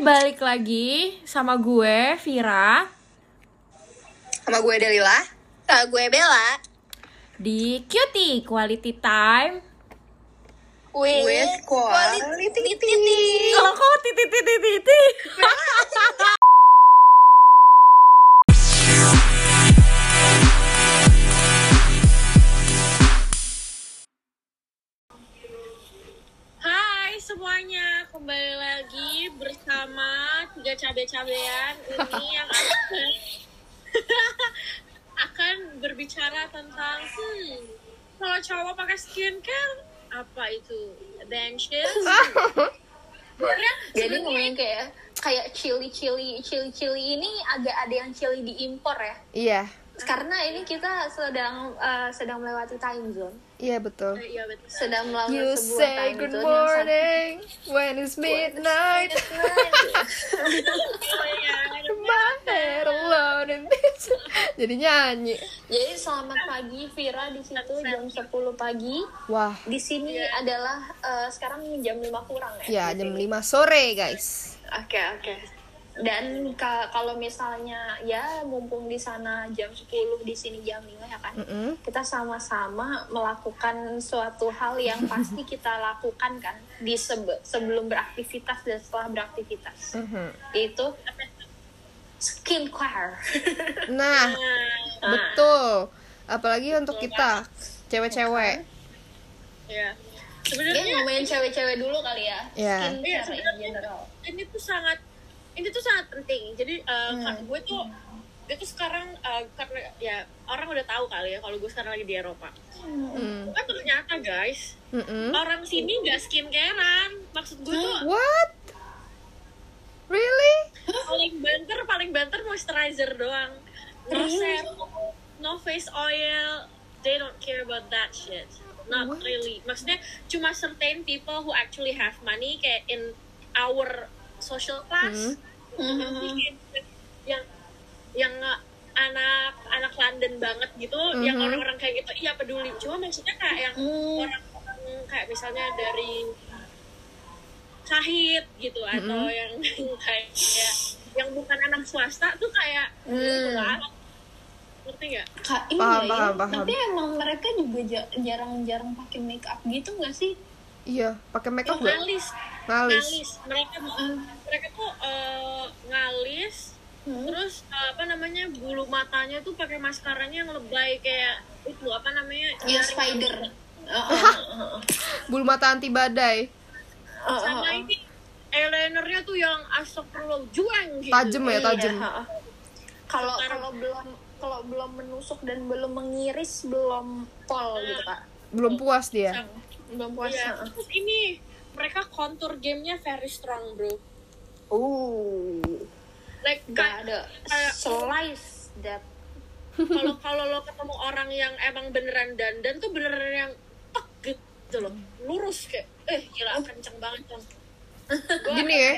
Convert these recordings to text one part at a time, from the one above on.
balik lagi sama gue Vira. Sama gue Delila. Sama gue Bella. Di Cutie Quality Time. With, quality, Kalau kok titit titit titit. Hai semuanya, kembali lagi bersama tiga cabe-cabean ini yang akan akan berbicara tentang hmm, kalau cowok pakai skincare apa itu benches? Sebenarnya Jadi ngomongin kayak kayak chili chili chili chili ini agak ada yang chili diimpor ya. Iya, Karena ini kita sedang eh, sedang melewati time zone, iya betul. iya betul. sedang melalui You sebuah say time good morning when it's midnight. My head alone in this. Jadi nyanyi. Jadi selamat pagi Vira di situ jam 10 pagi. Wah, Di sini adalah eh, sekarang jam 5 kurang ya. ya jam 5 sore guys. Oke oke. Dan ka- kalau misalnya ya mumpung di sana jam 10 di sini jam 5 ya kan. Mm-mm. Kita sama-sama melakukan suatu hal yang pasti kita lakukan kan di sebe- sebelum beraktivitas dan setelah beraktivitas. Mhm. Yaitu skincare. Nah, betul. Apalagi untuk kita cewek-cewek. Ya. Ya Sebenarnya ngomongin cewek-cewek dulu kali ya. Ya. Iya, Skincare in general. ini tuh sangat ini tuh sangat penting. Jadi uh, kan gue tuh gue tuh sekarang uh, karena ya orang udah tahu kali ya kalau gue sekarang lagi di Eropa. Mm. Kan ternyata guys Mm-mm. orang sini nggak skincarean. Maksud gue tuh What? Really? paling banter paling banter moisturizer doang. No serum, no face oil. They don't care about that shit. Not really. Maksudnya cuma certain people who actually have money kayak in our social class. yang yang anak anak London banget gitu yang orang-orang kayak gitu iya peduli. Cuma maksudnya kayak yang orang-orang kayak misalnya dari Syahid gitu atau yang kayak yang bukan anak swasta tuh kayak gitu lah ngerti nggak? Kak, iya Paham, ya. paham, paham. Tapi emang mereka juga ja- jarang-jarang pakai make up gitu nggak sih? Iya, pakai makeup Oh, gak? ngalis Ngalis. ngalis mereka mereka tuh eh, ngalis terus eh, apa namanya bulu matanya tuh pakai maskaranya yang lebay kayak itu apa namanya Ya spider. Uh, Bulu mata anti badai. sama ini eyelinernya tuh yang astagfirullah juang gitu Tajem ya, tajem. Iya, Kalau kalau belum kalau belum menusuk dan belum mengiris belum pol gitu kak. Belum puas dia. Belum puas. Iya, heeh. terus ini mereka contour gamenya very strong bro Uh, like gak kayak ada kayak- slice that. kalau kalau lo ketemu orang yang emang beneran dandan tuh beneran yang tek gitu loh lurus kayak eh gila kenceng banget cong Gini ya.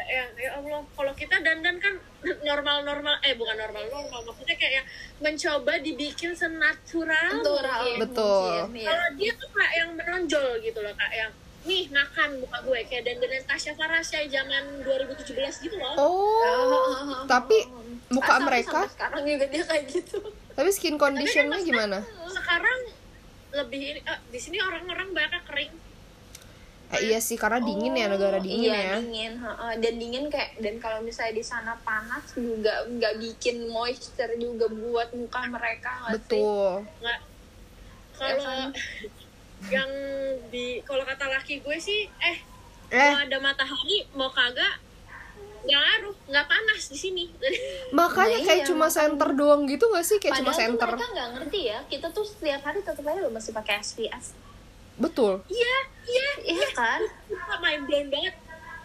Yang ya Allah kalau kita dandan kan normal normal eh bukan normal normal maksudnya kayak yang mencoba dibikin senatural Natural. mungkin. Betul. mungkin, iya. kalau dia tuh kayak yang menonjol gitu loh kayak yang nih makan muka gue kayak dandanan Tasya Farasya zaman 2017 gitu loh Oh, tapi muka Sampai- mereka, sampai sekarang juga dia kayak gitu. tapi skin conditionnya gimana? sekarang lebih ini eh, di sini orang-orang banyak kering Eh, iya sih, karena dingin ya negara dingin iya, ya. dingin heeh. dan dingin kayak dan kalau misalnya di sana panas juga nggak bikin moisture juga buat muka mereka sih? Betul. nggak Ya kalau kan? yang di kalau kata laki gue sih eh, Eh, mau ada matahari mau kagak nggak ngaruh nggak panas di sini makanya Nah, kayak iya, cuma center doang gitu gak sih? Kayak cuma Padahal tuh center. mereka nggak ngerti ya kita tuh setiap hari tetap aja lo masih pakai SPF Betul. iya iya iya kan? Main blown banget.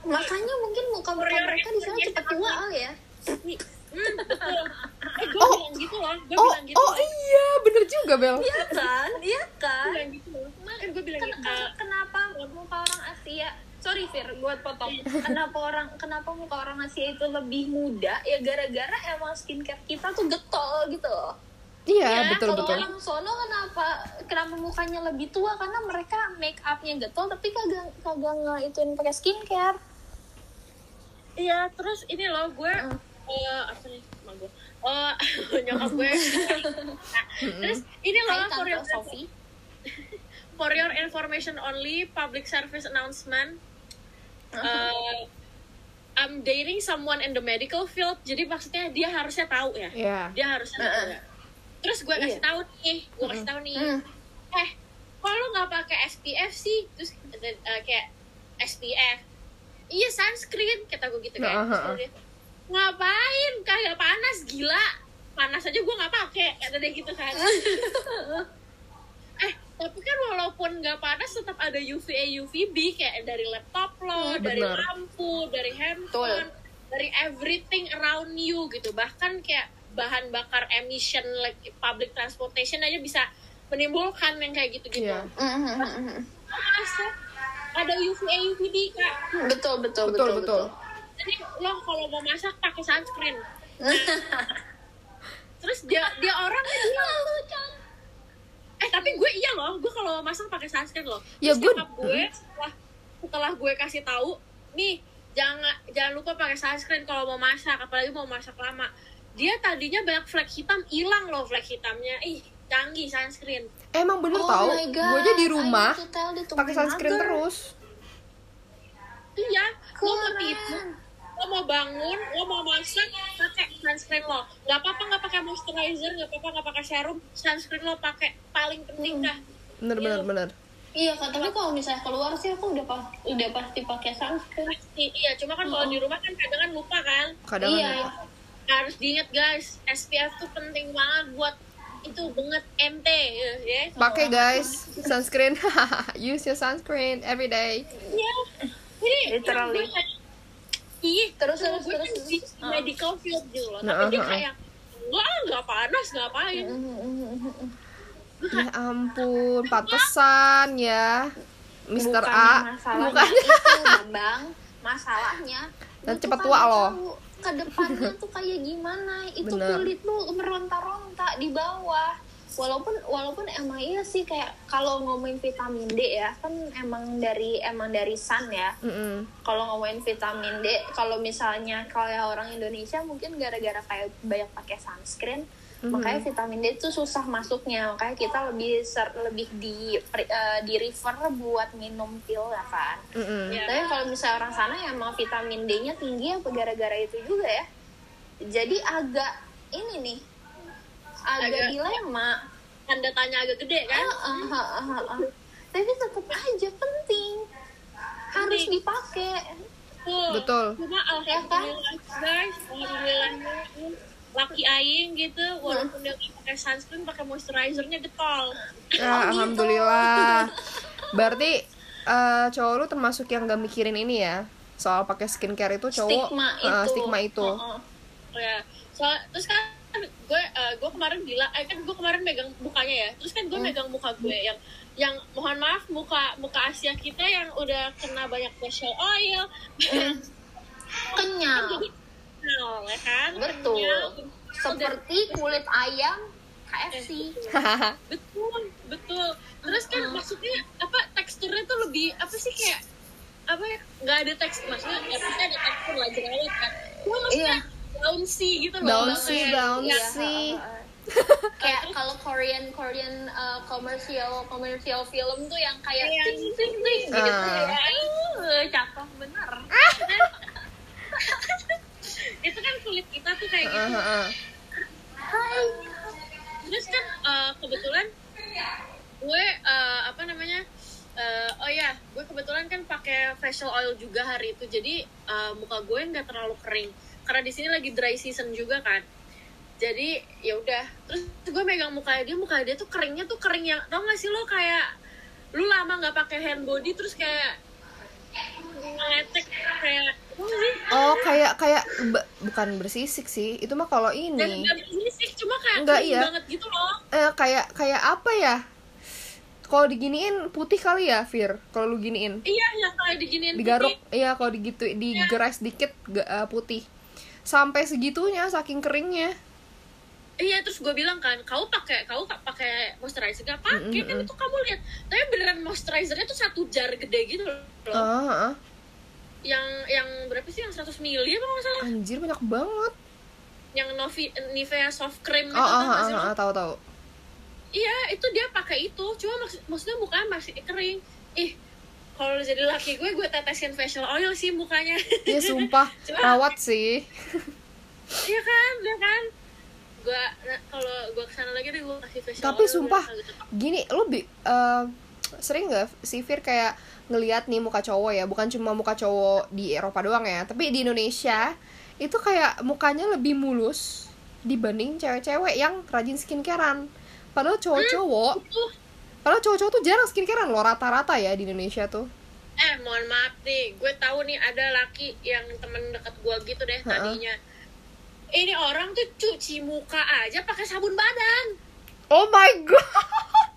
Makanya mungkin muka muka mereka di sana cepet tua kali ya. Hmm, betul. Eh gue Oh. bilang gitu loh gue Oh, bilang gitu oh loh. iya, bener juga Bel. iya kan iya Gue kan? bilang gitu loh. Kan gue bilang Ken- gitu. ken- kenapa muka orang Asia? Sorry Fir buat potong. Kenapa orang kenapa muka orang Asia itu lebih muda? Ya gara-gara emang skincare kita tuh getol gitu loh Iya, Iya, betul Kalau betul. orang sono kenapa kenapa mukanya lebih tua? Karena mereka make upnya getol tapi kagak kagak nge ituin pakai skincare. Iya terus ini loh gue Hmm. eh, apa nih? Emang gue. Oh nyokap gue. Nah, terus ini loh Hai for your, for your information only public service announcement. Uh, I'm dating someone in the medical field. Jadi maksudnya dia harusnya tahu ya? Iya. dia harusnya tahu Heeh. ya terus gue kasih Iya. tahu nih gue kasih tahu nih. Eh kok lo nggak pakai SPF sih? Terus uh, kayak SPF iya sunscreen kata gue gitu kan. Dia, ngapain? Kagak panas gila. Panas aja gue nggak pakai kata dia gitu kan. Eh tapi kan walaupun nggak panas tetap ada UVA UVB kayak dari laptop lo Hmm, dari lampu dari handphone dari everything around you gitu. Bahkan kayak bahan bakar emission like public transportation aja bisa menimbulkan yang kayak gitu gitu Iya. Mhm. masa ada UVA UVB kak? Betul, betul, Betul, betul, betul. jadi lo kalau mau masak pakai sunscreen. Terus dia dia orang dia eh tapi gue iya loh. Gue kalau masak pakai sunscreen loh. Ya, terus gue- nyokap gue setelah setelah gue kasih tahu nih jangan jangan lupa pakai sunscreen kalau mau masak apalagi mau masak lama dia tadinya banyak flek hitam hilang loh flek hitamnya ih canggih sunscreen Emang bener Oh tau, gue aja di rumah pakai sunscreen mother. terus. iya lo mau tidur lo mau bangun lo mau masak pakai sunscreen lo nggak apa-apa nggak pakai moisturizer nggak apa-apa nggak pakai serum sunscreen lo pakai paling penting dah Bener bener bener. Iya, Kak, tapi kalau misalnya keluar sih aku udah pas, udah pasti pakai sunscreen. pasti iya cuma kan kalau di rumah kan kadang kan lupa kan Kadang Iya. lupa. Harus diingat guys SPF tuh penting banget buat itu banget MT ya ya. Pakai guys sunscreen. Use your sunscreen every day. Iya. Jadi Literally. gue kayak, Ih, Terus, terus, terus, terus. di medical field gitu loh. Nah, Tapi dia ah, ah. kayak enggak, enggak panas, ngapain. Mm-hmm. Ya ampun, pantesan ya. Mr. Bukannya A. masalahnya Bukan. itu, Bambang. Masalahnya. Dan kan tua nggak loh. Ke depannya tuh kayak gimana. Itu Bener. kulit lu meronta-ronta di bawah. Walaupun walaupun emang iya sih kayak kalau ngomongin vitamin D ya kan emang dari emang dari sun ya Mm-mm. kalau ngomongin vitamin D kalau misalnya kayak orang Indonesia mungkin gara-gara kayak banyak pakai sunscreen Mhm. makanya vitamin D itu susah masuknya makanya kita lebih ser- lebih di eh, di refer buat minum pil ya kan Mm-mm. Iya. tapi kalau misalnya orang sana emang vitamin D-nya tinggi apa gara-gara itu juga ya jadi agak ini nih agak, Agak- dilema Tanda tanya agak gede kan. Ah, ah, ah, ah, ah. tapi tetap aja penting harus Penting. dipakai Tuh. Betul. Cuma Ya kan? alhamdulillah guys, laki aing gitu walaupun dia pakai sunscreen pakai moisturizernya getol. Ya, alhamdulillah. Berarti eh, cowok lu termasuk yang gak mikirin ini ya? Soal pakai skincare itu cowok stigma eh, itu. stigma itu. Heeh. ya. So terus kan gue eh, gue kemarin bilang eh, kan gue kemarin megang mukanya ya. Terus kan gue megang muka gue yang yang mohon maaf muka muka Asia kita yang udah kena banyak facial oil. Kenyal. jadi kenal ya kan Betul. Kenyal. seperti kulit ayam KFC betul betul terus kan maksudnya apa teksturnya tuh lebih apa sih kayak apa ya nggak ada tekstur maksudnya ya pasti ada tekstur lah jerawat kan cuma maksudnya bouncy gitu loh Bouncy, kayak- bouncy. Iya, heeh. kayak kalau Korean Korean uh, komersial komersial film tuh yang kayak Iya. ting ting ting gitu Ah. ya Uh, cakep bener itu kan kulit kita tuh kayak gitu. heeh. Hai. Terus kan eh, kebetulan gue eh, apa namanya eh, oh ya gue kebetulan kan pakai facial oil juga hari itu. Jadi eh, muka gue nggak terlalu kering. Karena di sini lagi dry season juga kan. Jadi ya udah. Terus gue megang muka dia muka dia tuh keringnya tuh kering yang tau gak sih lo kayak lu lama nggak pakai hand body terus kayak kayak Oh, kayak kayak bukan bersisik sih. Itu mah kalau ini. dan cuma kayak Enggak, iya. banget gitu loh Eh kayak kayak apa ya? Kalau diginiin putih kali ya, Fir. Kalau lu giniin. iya yang kayak diginiin Digaruk. putih. Iya, kalau digitu digerai sedikit ga- eh, putih. Sampai segitunya saking keringnya. Iya terus gue bilang kan, kau pakai kau pakai moisturizer gak pakai Mm, mm, kan itu kamu lihat. Tapi beneran moisturizernya tuh satu jar gede gitu loh. Ah, ah. yang yang berapa sih yang 100 mili apa nggak salah Anjir banyak banget. yang Novi, Nivea soft cream Oh, tau oh, nggak oh, oh, tahu tahu. iya itu dia pakai itu cuma maksud, maksudnya mukanya masih kering ih kalau jadi laki gue gue tetesin facial oil sih mukanya Iya sumpah Cuma- rawat sih. iya kan iya kan gue nah, kalau gue ke sana lagi deh gue kasih facial Tapi sumpah gini lo bi eh, sering nggak si Fir kayak ngeliat nih muka cowok ya? Bukan cuma muka cowok di Eropa doang ya tapi di Indonesia itu kayak mukanya lebih mulus dibanding cewek-cewek yang rajin skincarean. Padahal cowok-cowok Tuh, padahal cowok-cowok tuh jarang skincarean lo rata-rata ya di Indonesia tuh. Eh mohon maaf nih gue tahu nih ada laki yang temen deket gue gitu deh tadinya ini orang tuh cuci muka aja pakai sabun badan. Oh my god.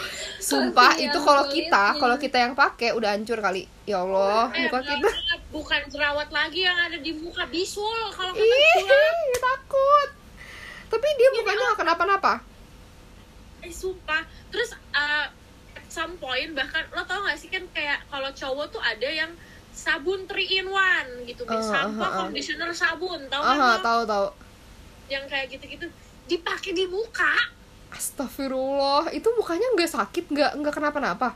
Sumpah itu kalau kita kalau kita yang pakai udah hancur kali. Ya Allah eh muka kita. bukan jerawat lagi yang ada di muka bisul kalau kata Ih, gue takut. Tapi dia mukanya nggak kenapa-napa. eh sumpah. Terus uh, at some point bahkan lo tau gak sih kan kayak kalau cowok tuh ada yang sabun 3 in 1 gitu Ah, shampoo ah, ah. conditioner sabun tau kan Aha, lo? tahu tahu. yang kayak gitu-gitu dipakai di muka Astagfirullah, itu mukanya nggak sakit, nggak nggak kenapa-napa.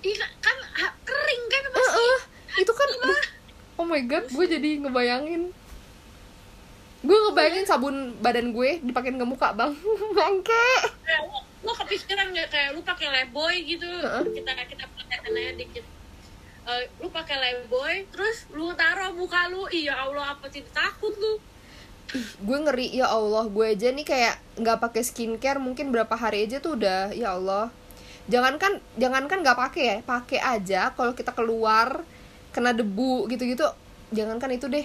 iya kan ha- kering kan Eh, pasti eh, itu kan, oh my god, gue jadi ngebayangin. Gue ngebayangin sabun badan gue dipakein ke muka bang, bangke. lo, kepikiran nggak kayak lu pakai leboy gitu Heeh. kita kita pakai aja dikit Eh, lu pakai leboy terus lu taruh muka lu iya allah apa tidak takut lu Gue ngeri ya Allah, gue aja nih kayak nggak pakai skincare mungkin berapa hari aja tuh udah ya Allah. Jangankan jangankan nggak pakai ya, pakai aja kalau kita keluar kena debu gitu-gitu, jangankan itu deh.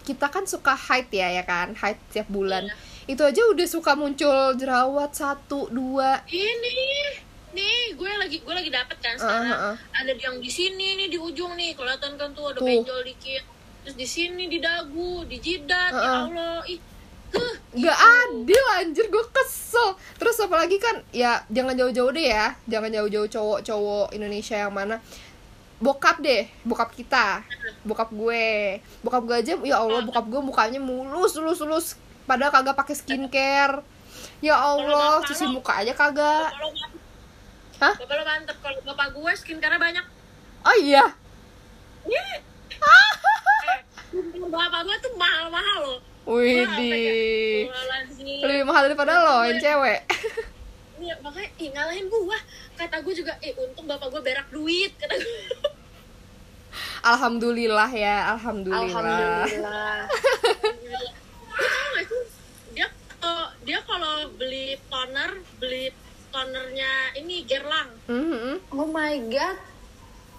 Kita kan suka haid ya ya kan, haid tiap bulan. Iya. Itu aja udah suka muncul jerawat satu dua. ini nih gue lagi gue lagi dapet kan sekarang. Heeh, heeh. ada yang di sini nih di ujung nih. Kelihatan kan tuh ada Tuh. benjol dikit. Terus di sini di dagu di jidat ya Heeh. allah. Ih huh, Gak adil anjir gue kesel. Terus apalagi kan ya jangan jauh-jauh deh ya. Jangan jauh-jauh cowok-cowok Indonesia yang mana. Bokap deh, bokap kita. Bokap gue. Bokap gue aja, ya Allah bokap gue mukanya mulus, mulus, mulus Padahal kagak pakai skincare. Ya Allah, cuci muka aja kagak Hah? bapak lo mantep kalau bapak gue skincare banyak Oh iya Nih. eh, bapak gue tuh mahal-mahal loh Widih Astagfirullahaladzim. Lebih mahal daripada lo yang cewek Iya, makanya ih, ngalahin gua. Kata gue juga, eh untung bapak gue berak duit. Kata gue. Alhamdulillah ya, Alhamdulillah, Alhamdulillah. Lu tau gak sih? Dia kalau dia kalau beli toner, beli tonernya ini Gerlang. Mhm. Oh my god.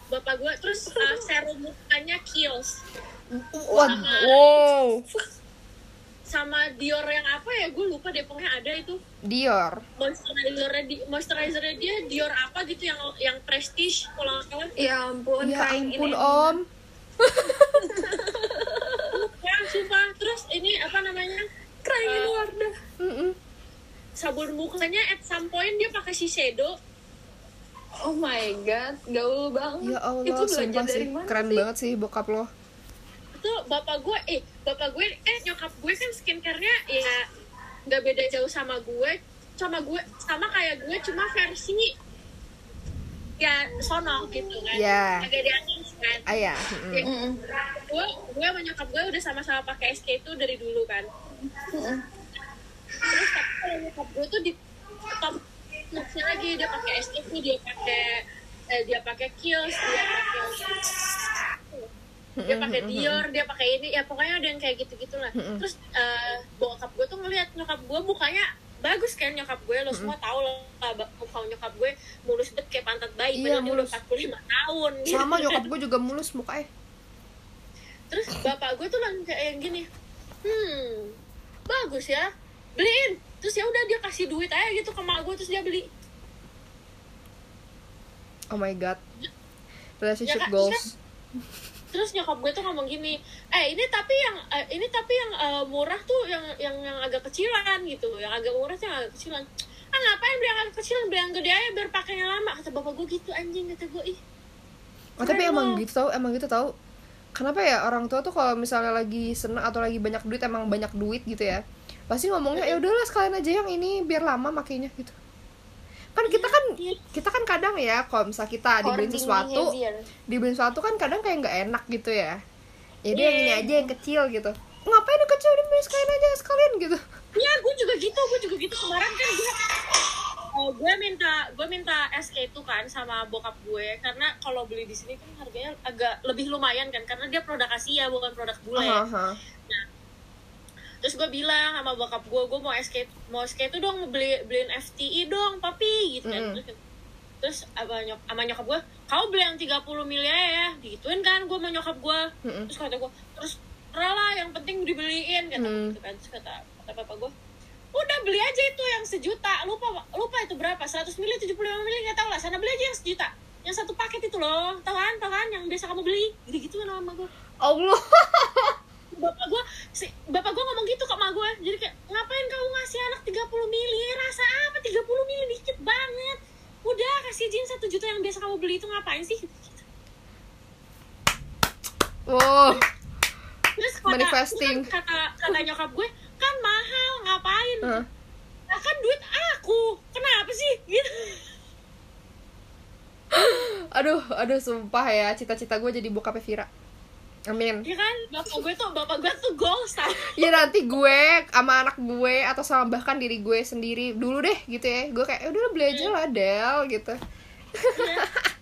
Bapak gue terus uh, serum mukanya Kiehl's Wah, Wow sama Dior yang apa ya? Gue lupa deh pokoknya ada itu Dior moisturizernya di moisturizernya dia Dior apa gitu yang yang prestige kalau salah. Ya ampun, Ya ampun English. om Ya, sumpah. Terus ini apa namanya? Crying in Eh, Wardah. Mm-mm. Sabun mukanya at some point dia pakai Shiseido Oh my god, gaul banget. Ya Allah, Itu belajar sumpah dari sih, mana keren sih? banget sih bokap lo. itu bapak gue eh bapak gue eh nyokap gue kan skincare-nya ya nggak beda jauh sama gue sama gue sama kayak gue cuma versi ya sono gitu kan Ya. agak di atas kan Ayah. mm-mm. Ya, Mm-mm. gue gue sama nyokap gue udah sama-sama pakai SK itu dari dulu kan. Terus tapi nyokap gue tuh di top lagi dia pakai SK dia pakai eh, dia pakai Kiehl's dia pakai dia pakai Dior, dia pakai ini, ya pokoknya ada yang kayak gitu-gitu lah. Terus eh, bokap gue tuh ngeliat nyokap gue mukanya bagus kan nyokap gue, lo semua tahu loh lah, muka nyokap gue mulus bet kayak pantat bayi, Iya, padahal dia mulus. udah 45 tahun. gitu. Sama nyokap gue juga mulus mukanya. Terus bapak gue tuh langsung kayak yang gini, hmm bagus ya, beliin. Terus ya udah dia kasih duit aja gitu ke mak gue terus dia beli. Oh my god. Relationship Ya, goals. terus nyokap gue tuh ngomong gini eh ini tapi yang eh, ini tapi yang eh, murah tuh yang yang yang agak kecilan gitu yang agak murah tuh yang agak kecilan ah ngapain beli yang agak kecilan beli yang gede aja biar pakainya lama kata bapak gue gitu anjing kata gue ih Oh, tapi emang loh. gitu tau, emang gitu tau. Kenapa ya orang tua tuh kalau misalnya lagi seneng atau lagi banyak duit emang banyak duit gitu ya. Pasti ngomongnya ya udahlah sekalian aja yang ini biar lama makainya gitu. Kan kita kan Iya. kita kan kadang ya kalau misal kita dibeliin Hoarding sesuatu, behavior. dibeliin sesuatu kan kadang kayak nggak enak gitu ya. Jadi yang ini Iya. aja yang kecil gitu. Ngapain yang kecil dibeli sekalian aja sekalian gitu. Iya, gue juga gitu, gue juga gitu kemarin kan gue oh, gue minta gue minta SK itu kan sama bokap gue karena kalau beli di sini kan harganya agak lebih lumayan kan karena dia produk Asia bukan produk bule. Aha, aha. Terus gue bilang sama bokap gue, gue mau SK mau SK itu dong beli beliin FTI dong, papi gitu kan. Mm. Terus, terus apa nyok sama nyokap gue, kau beli yang 30 mili aja ya, digituin kan gue sama nyokap gue. Mm-mm. Terus kata gue, terus lah yang penting dibeliin kata Hmm. gitu kan. Terus kata kata papa gue, udah beli aja itu yang sejuta, lupa lupa itu berapa, 100 mili, 75 mili nggak tahu lah, sana beli aja yang sejuta. Yang satu paket itu loh, tahu kan, tahu kan, yang biasa kamu beli, gitu gitu kan sama gue Allah. bapak gue si bapak gue ngomong gitu ke mak gue jadi kayak ngapain kamu ngasih anak 30 mili? Rasa apa 30 mili? Dikit banget. Udah kasih jin satu juta yang biasa kamu beli itu ngapain sih? Wow. terus kata, Manifesting. kan kata kata nyokap gue kan mahal ngapain. Lah kan duit aku. Kenapa sih? Gitu. Aduh, aduh sumpah ya, cita-cita gue jadi bokapnya Vira. Amin. ya kan bapak gue tuh bapak gue tuh goals tau Ya nanti gue sama anak gue atau sama bahkan diri gue sendiri dulu deh gitu ya. Gue kayak "Ya udah beli aja lah Del gitu. Iya.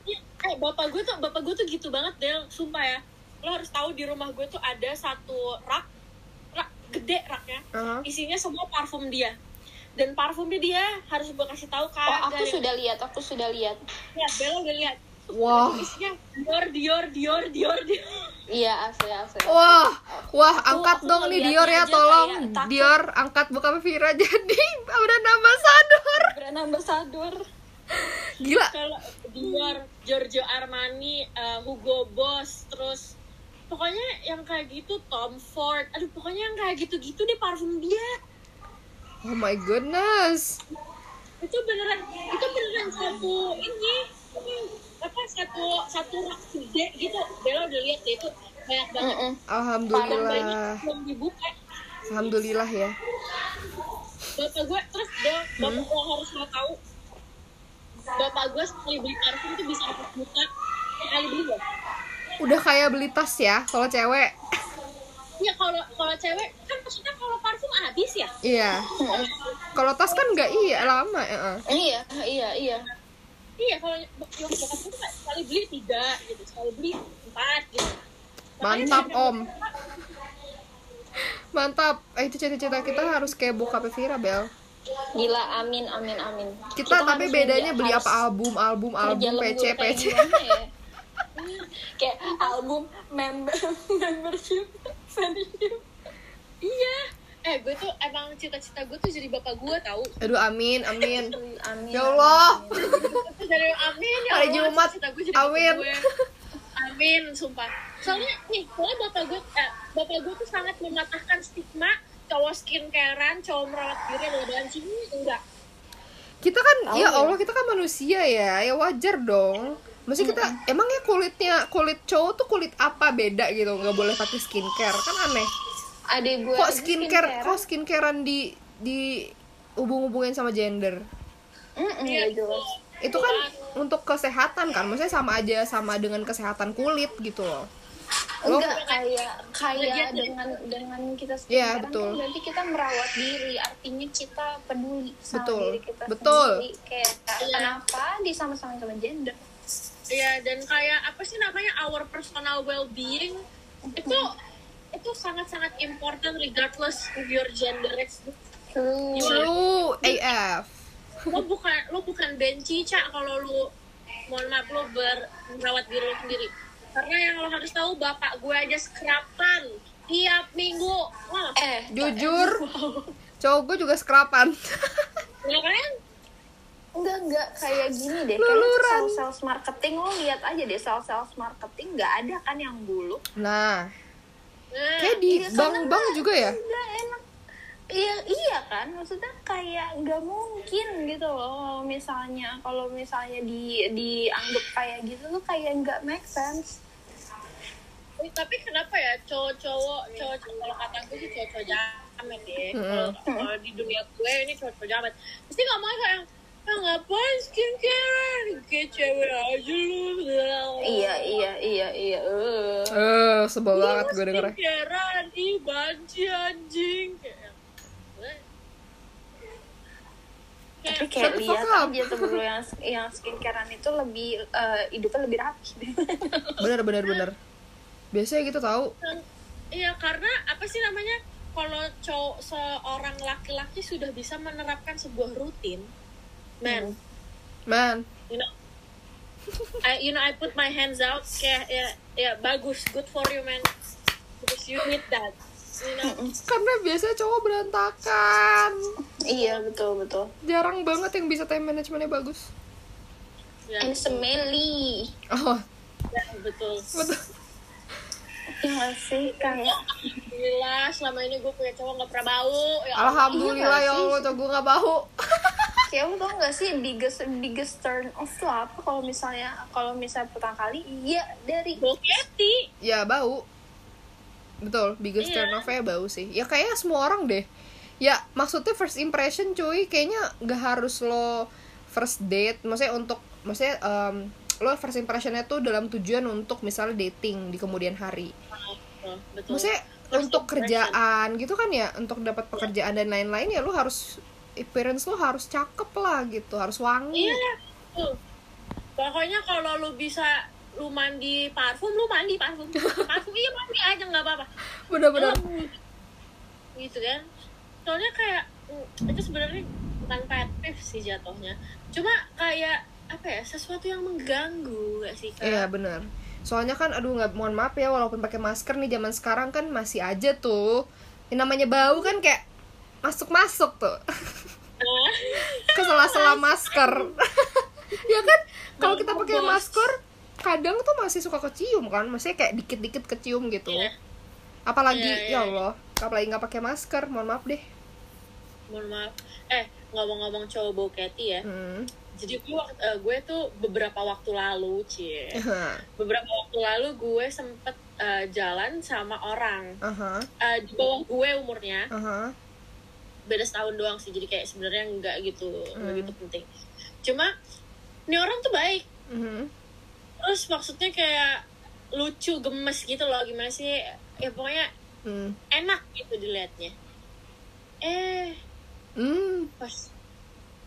Iya. eh bapak gue tuh bapak gue tuh gitu banget Del sumpah ya lo harus tahu di rumah gue tuh ada satu rak rak gede raknya Aha. isinya semua parfum dia dan parfumnya dia harus gue kasih tahu kan Oh, aku sudah lihat, aku sudah lihat. lihat Bella udah lihat Wah, isinya Dior Dior Dior Dior Dior Iya, asli asli. wah, wah, angkat aku dong nih Dior ya tolong. kayak. Dior angkat bokapnya Vira jadi brand ambassador. Brand ambassador. Gila. kalau Dior Giorgio Armani eh, Hugo Boss terus pokoknya yang kayak gitu Tom Ford aduh pokoknya yang kayak gitu-gitu deh parfum dia Oh my goodness. itu beneran itu beneran satu ini ini apa satu satu rak gede gitu Bella udah lihat deh itu banyak banget dan banyak Alhamdulillah. belum dibuka Alhamdulillah ya. bapak gue terus dia bapak gue harus mau tahu bapak gue sekali beli parfum tuh bisa empat juta sekali beli ya Udah kayak beli tas ya kalau cewek. Iya kalau kalau cewek kan maksudnya kalau parfum habis ya Iya. Kalau tas kan nggak iya lama. ya. Iya, iya, iya. Iya kalau yang bokap gue tuh kayak sekali beli tiga gitu sekali beli empat gitu Mantap om. Mantap. Eh, itu cita-cita kita harus kayak bokapnya Vira Bel. Gila, amin, amin, amin. Kita, tapi harus bedanya beli apa album, album, album, PC, kayak PC. ya? kayak album member membership friendship iya eh gue tuh emang cita-cita gue tuh jadi bapak gue tahu Aduh, amin, amin. amin Ya Allah. Dari amin ya Hari Allah, Jumat. gue jadi Amin. bapak gue. amin sumpah soalnya nih soalnya bapak gue eh, bapak gue tuh sangat mematahkan stigma cowok skincarean cowok merawat diri adalah bahan sini enggak Kita kan, Tahu ya ya. Allah, kita kan manusia ya. Ya wajar dong. Maksudnya kita, emangnya kulitnya, kulit cowok tuh kulit apa beda gitu? Nggak boleh pakai skincare. Kan aneh. Adek gue Kok skincare, skincare. kok skincarean di, di hubung-hubungin sama gender? Mm-mm, Iya, gak jelas itu kan untuk kesehatan kan maksudnya sama aja sama dengan kesehatan kulit gitu loh Lo- enggak kayak kayak dengan dengan kita Iya, skincare betul. kan berarti kita merawat diri artinya kita peduli sama Betul, diri kita betul. sendiri kayak Iya. kenapa disama-samain sama gender Iya dan kayak apa sih namanya our personal well-being itu itu sangat-sangat important regardless of your gender. It's- True. True AF Lo bukan lo bukan benci cak kalau lu mohon maaf lo ber, merawat diri lo sendiri. Karena yang lo harus tahu bapak gue aja skrapan tiap minggu. Wah, eh jujur cowok gue juga skrapan ya kan? enggak enggak kayak gini deh Luluran. kayak sales sales marketing lo lihat aja deh sales sales marketing nggak ada kan yang bulu nah Nah, kayak di Iya, bank-bank juga ya? enggak enak. Iya, iya kan, maksudnya kayak nggak mungkin gitu loh. Kalau misalnya kalau misalnya di dianggap kayak gitu tuh kayak nggak make sense. Eh, tapi kenapa ya cowok-cowok cowok kalau kata gue sih cowok-cowok jamet ya. Kalau kalau di dunia gue ini cowok-cowok jamet. Pasti nggak mau kayak ah, ngapain skincare kayak cewek aja lu Iya, iya, iya, iya. eh. Eh, sebel banget gue dengernya. skincarean ih banci anjing kayak Tapi kayak Shut lihat aja temen lu yang yang skincarean itu lebih eh, hidupnya lebih rapi. Bener bener bener. Biasanya gitu tahu. Iya karena apa sih namanya kalau cowok seorang laki-laki sudah bisa menerapkan sebuah rutin, man, Man, you know, I, you know I put my hands out kayak ya ya bagus, good for you man, because you need that, you know. karena biasanya cowok berantakan. iya betul betul. Jarang banget yang bisa time managementnya bagus. Ya, And smelly. Oh, ya, betul. betul. Ya nggak sih kayak Alhamdulillah selama ini gue punya cowok nggak pernah bau. Ya Allah. Alhamdulillah Iya ya? Allah, cowok gue gak bau. kayak lu tau gak sih biggest biggest turn off tuh apa kalau misalnya kalau misalnya pertama kali iya dari Boketi. ya bau. Betul, biggest Iya. turn off-nya bau sih. Ya kayaknya semua orang deh. Ya, maksudnya first impression cuy, kayaknya gak harus lo first date. Maksudnya untuk, maksudnya em, lo first impressionnya tuh dalam tujuan untuk misalnya dating di kemudian hari. Betul. Maksudnya First untuk kerjaan gitu kan ya, untuk dapat pekerjaan dan lain-lain ya lo harus appearance lo harus cakep lah gitu, harus wangi. Iya, tuh. Pokoknya kalau lu bisa lu mandi parfum, lu mandi parfum. Parfum iya mandi aja nggak apa-apa. Bener-bener. Gitu kan. Soalnya kayak mm, itu sebenarnya bukan pet peeve sih jatuhnya. Cuma kayak apa ya sesuatu yang mengganggu gak sih Iya bener. Soalnya kan aduh nggak mohon maaf ya walaupun pakai masker nih zaman sekarang kan masih aja tuh. Yang namanya bau kan kayak masuk-masuk tuh ke sela-sela masker. ya kan kalau kita pakai masker kadang tuh masih suka kecium kan, maksudnya kayak dikit-dikit kecium gitu. Iya. Apalagi Iya, iya, ya Allah, apalagi nggak pakai masker, mohon maaf deh. mohon maaf. Eh ngomong-ngomong cowok boketi ya. Hmm. Jadi gue, eh, gue tuh beberapa waktu lalu cie. Beberapa waktu lalu gue sempet eh, jalan sama orang Aha, eh, di bawah gue umurnya. aha. Beda setahun doang sih jadi kayak sebenarnya nggak gitu Hmm. gitu penting cuma ini orang tuh baik Mhm. terus maksudnya kayak lucu gemes gitu loh gimana sih ya pokoknya Hmm. enak gitu dilihatnya eh Hmm. pas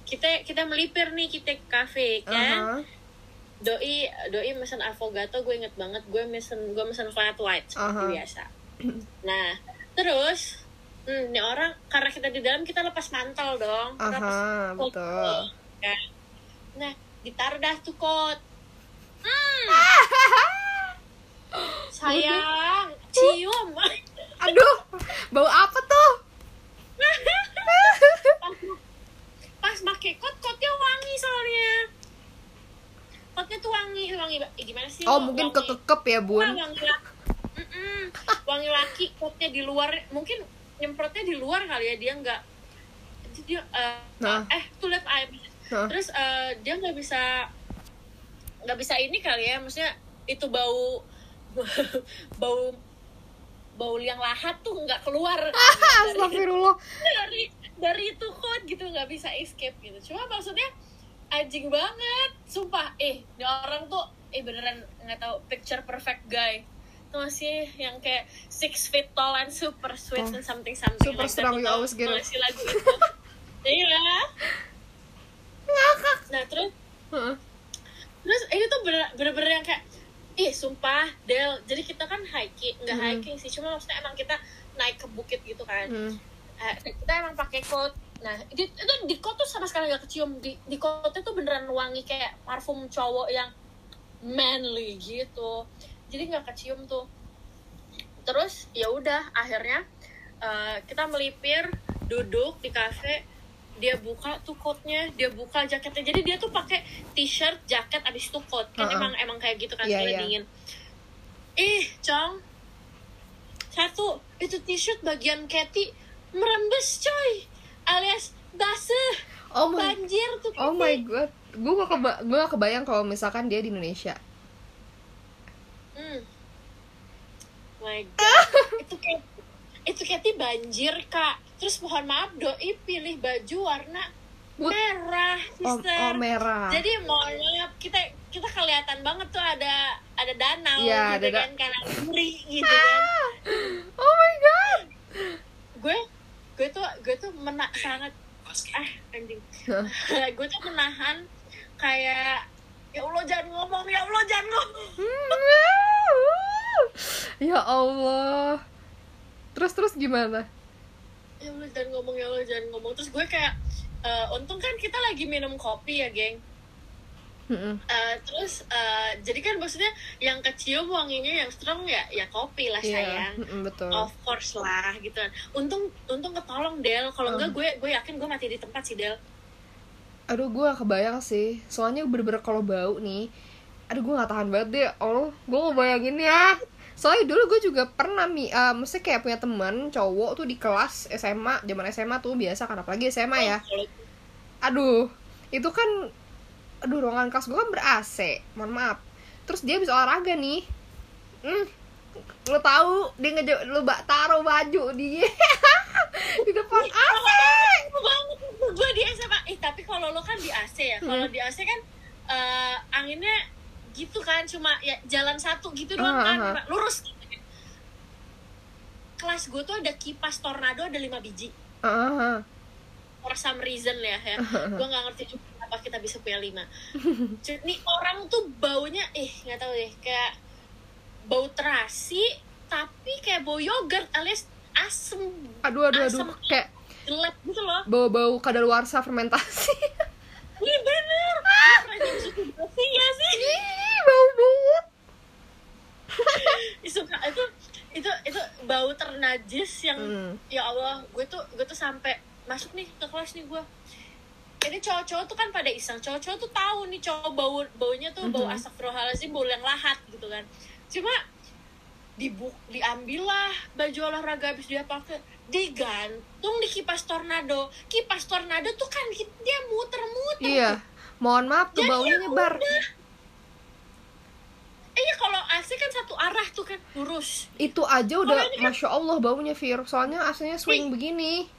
kita kita melipir nih kita ke cafe Aha. kan doi doi mesen avogato gue inget banget gue mesen gue mesen flat white seperti Aha. biasa nah terus hmm, ini orang karena kita di dalam kita lepas mantel dong. Kita lepas Aha, coat betul. kan. nah ditaruh dah tuh kot. Hmm. sayang cium. Aduh, bau apa tuh? pas pakai kot kotnya wangi soalnya. Kotnya tuh wangi wangi eh, gimana sih? Oh, mungkin kekekep ya, Bun. wangi laki. Wangi laki kotnya di luar. Mungkin nyemprotnya di luar kali ya dia nggak dia eh, Nah. eh tuh lihat air Hah? terus eh, dia nggak bisa nggak bisa ini kali ya maksudnya itu bau bau bau liang lahat tuh nggak keluar Astagfirullah. dari dari itu kot gitu nggak bisa escape gitu cuma maksudnya anjing banget sumpah eh ini orang tuh eh beneran nggak tahu picture perfect guy itu masih yang kayak six feet tall and super sweet Oh. and something something Super like that. strong, Lu you always get it. lagu itu iya nah terus Heeh. terus ini tuh bener- bener-bener yang kayak ih sumpah Del jadi kita kan hiking nggak Hmm. hiking sih cuma maksudnya emang kita naik ke bukit gitu kan Hmm. Eh, kita emang pakai coat nah di, itu di coat tuh sama sekali gak kecium di di coatnya tuh beneran wangi kayak parfum cowok yang manly gitu jadi nggak kecium tuh. Terus ya udah akhirnya eh, kita melipir duduk di kafe dia buka tuh coatnya dia buka jaketnya. Jadi dia tuh pakai t-shirt jaket abis itu coat. Kan Uh-uh. emang emang kayak gitu kan kalau iya. dingin. Ih cong satu itu t-shirt bagian Cathy merembes coy. Alias basah oh my banjir tuh oh my god. Gue gak keba gue gak kebayang kalau misalkan dia di Indonesia Hmm. My God. itu kayak itu kayak banjir kak. Terus mohon maaf doi pilih baju warna merah, oh, sister. oh merah Jadi mohon maaf kita kita kelihatan banget tuh ada ada danau Iya, gitu ada da- kan kanan kiri gitu kan. oh my god Gue gue tuh gue tuh menak sangat ah anjing. gue tuh menahan kayak ya Allah jangan ngomong ya Allah jangan ngomong. ya Allah. Terus terus gimana? Ya Allah jangan ngomong ya Allah jangan ngomong. Terus gue kayak eh, untung kan kita lagi minum kopi ya geng. Eh, terus eh, jadi kan maksudnya yang kecium wanginya yang strong ya ya kopi lah Iya, sayang. mm-mm, betul. Of course lah gitu kan. Untung untung ketolong Del. Kalau enggak gue gue yakin gue mati di tempat sih Del aduh gue gak kebayang sih. Soalnya bener-bener kalau bau nih aduh gue gak tahan banget deh. Allah gue mau bayangin ya. Soalnya dulu gue juga pernah mi uh, mesti kayak punya teman cowok tuh di kelas SMA zaman SMA tuh biasa kan apalagi SMA ya. Aduh itu kan aduh ruangan kelas gue kan ber AC mohon maaf. Terus dia bisa olahraga nih. Hmm lo tahu dia ngejo lo bak taruh baju dia di depan AC. gue di SMA eh tapi kalau lo kan di AC ya. Kalau Hmm. di AC kan eh, anginnya gitu kan cuma ya jalan satu gitu doang Ah, kan ah, ah. lurus. Gitu. kelas gue tuh ada kipas tornado ada lima biji. Ah, for some reason ya ya. Gue nggak ngerti juga kenapa kita bisa punya lima. Nih orang tuh baunya eh nggak tahu deh. Kayak bau terasi tapi kayak bau yogurt alias asem. Aduh aduh aduh. Asem. kayak jelek gitu loh. bau-bau kadaluarsa fermentasi. Ih bener. Lu pernah nyoba susu basi ya sih. Ih, bau suka. Itu itu itu bau ternajis yang Hmm. ya Allah gue tuh gue tuh sampai masuk nih ke kelas nih gue. Ini cowok-cowok tuh kan pada iseng. Cowok-cowok tuh tahu nih cowok bau baunya tuh bau Mhm. astagfirullahaladzim bau yang lahat gitu kan cuma dibuk diambil lah baju olahraga habis dia pakai digantung di kipas tornado kipas tornado tuh kan dia muter-muter iya mohon maaf tuh Jadi baunya ya nyebar udah. Eh iya kalau AC kan satu arah tuh kan lurus. itu aja udah kan- masya Allah baunya Fir soalnya aslinya swing begini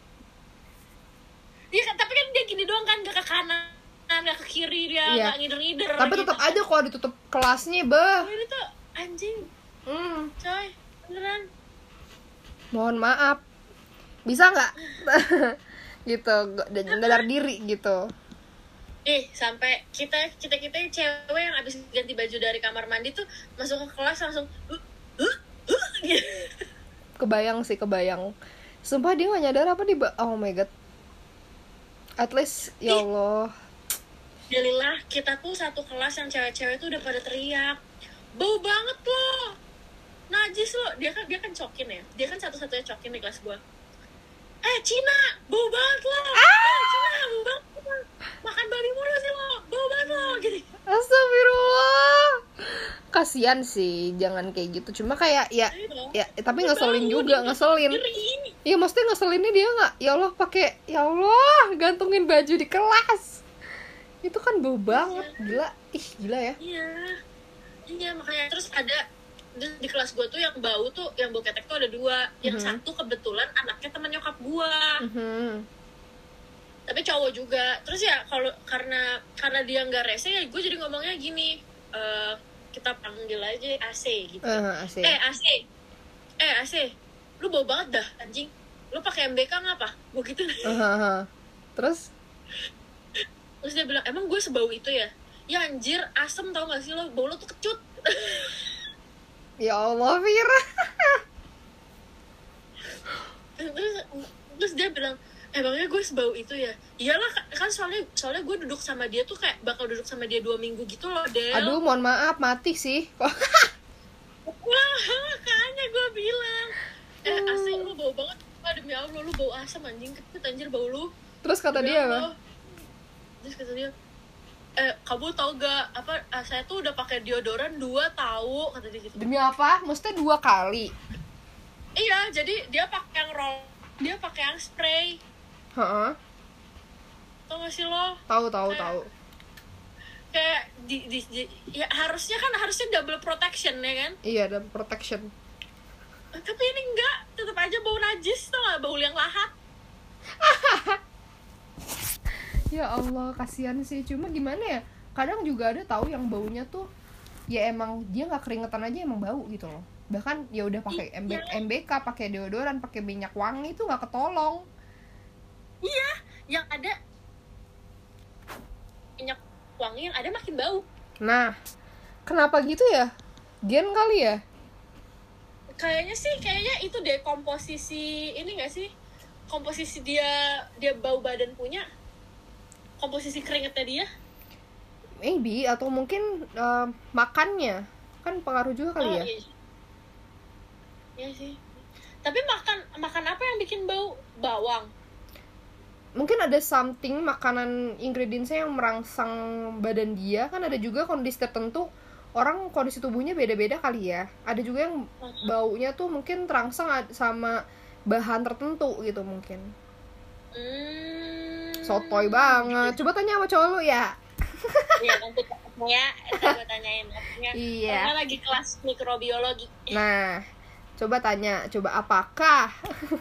Iya kan tapi kan dia gini doang kan gak ke kanan, gak ke kiri dia Iya. gak ngider-ngider. tapi gitu tetap kan. aja kalau ditutup kelasnya Oh, ini tuh anjing, hmm, coy. Beneran. mohon maaf. Bisa nggak? Gitu sadar diri gitu. Ih, sampai kita kita kita yang cewek yang abis ganti baju dari kamar mandi tuh masuk ke kelas langsung uh, uh, uh, gitu. kebayang sih kebayang. Sumpah dia nggak nyadar apa nih Ba- oh my god. At least ya Allah. Jalilah kita tuh satu kelas yang cewek-cewek tuh udah pada teriak bau banget loh. Najis loh. Dia kan dia kan cokin ya. Dia kan satu-satunya cokin di kelas gua. Eh Cina bau banget loh. Eh Cina bau banget lo. makan babi mulu sih lo bau banget lo gitu. Astagfirullah. Kasian sih jangan kayak gitu. Cuma kayak ya Iya. ya tapi ngeselin juga ngeselin. Iya maksudnya ngeselinnya dia nggak ya Allah pakai ya Allah gantungin baju di kelas. Itu kan bau banget. Gila. Ih gila ya. Iya iya makanya terus ada di, di kelas gua tuh yang bau tuh yang bau ketek tuh ada dua. Yang Mhm. satu kebetulan anaknya teman nyokap gua. Mhm. tapi cowok juga. Terus ya kalau karena karena dia nggak rese ya gue jadi ngomongnya gini eh, kita panggil aja AC gitu. Eh, asik. eh AC eh AC lu bau banget dah anjing. Lu pakai MBK ngapa? Gue gitu. Hahaha. terus? Terus dia bilang emang gue sebau itu ya ya anjir asem tau gak sih lo? Bau lo tuh kecut. Ya Allah Vira terus terus dia bilang emangnya gue sebau itu ya? Iyalah kan- soalnya soalnya gue duduk sama dia tuh kayak bakal duduk sama dia dua minggu gitu loh Del. Aduh mohon maaf mati sih. Wah, makanya gue bilang. Eh, asli lu bau banget. Wah, demi Allah, lu bau asam anjing. Kepet anjir bau lu. Terus kata Demi dia apa? Terus kata dia Eh, kamu tau gak apa ah, saya tuh udah pakai deodoran dua tahu kata dia gitu. demi apa maksudnya dua kali Iya, jadi dia pakai yang roll dia pakai yang spray Heeh. tau gak sih lo Tahu tahu Kayak- tahu. kayak di, di, di- ya harusnya kan harusnya double protection ya kan Iya, ada protection. tapi ini enggak tetap aja bau najis tau gak bau yang lahat Ya Allah, kasihan sih. Cuma gimana ya? Kadang juga ada tahu yang baunya tuh ya emang dia nggak keringetan aja emang bau gitu loh. Bahkan ya udah pakai MB, Iya. MBK, pakai deodoran, pakai minyak wangi itu nggak ketolong. iya yang ada minyak wangi yang ada makin bau Nah, kenapa gitu ya? Gen kali ya? kayaknya sih kayaknya itu deh komposisi ini gak sih komposisi dia dia bau badan punya komposisi keringetnya dia Maybe atau mungkin eh, makannya kan pengaruh juga kali Oh, ya. iya. Iya sih tapi makan makan apa yang bikin bau bawang Mungkin ada something makanan ingredientsnya yang merangsang badan dia kan ada juga kondisi tertentu orang kondisi tubuhnya beda-beda kali ya. Ada juga yang baunya tuh mungkin terangsang sama bahan tertentu gitu mungkin. hmm. Sotoy banget. Coba tanya sama cowok lu ya. Iya nanti ya gue tanyain Maksudnya, Iya. karena lagi kelas mikrobiologi Nah, coba tanya, coba apakah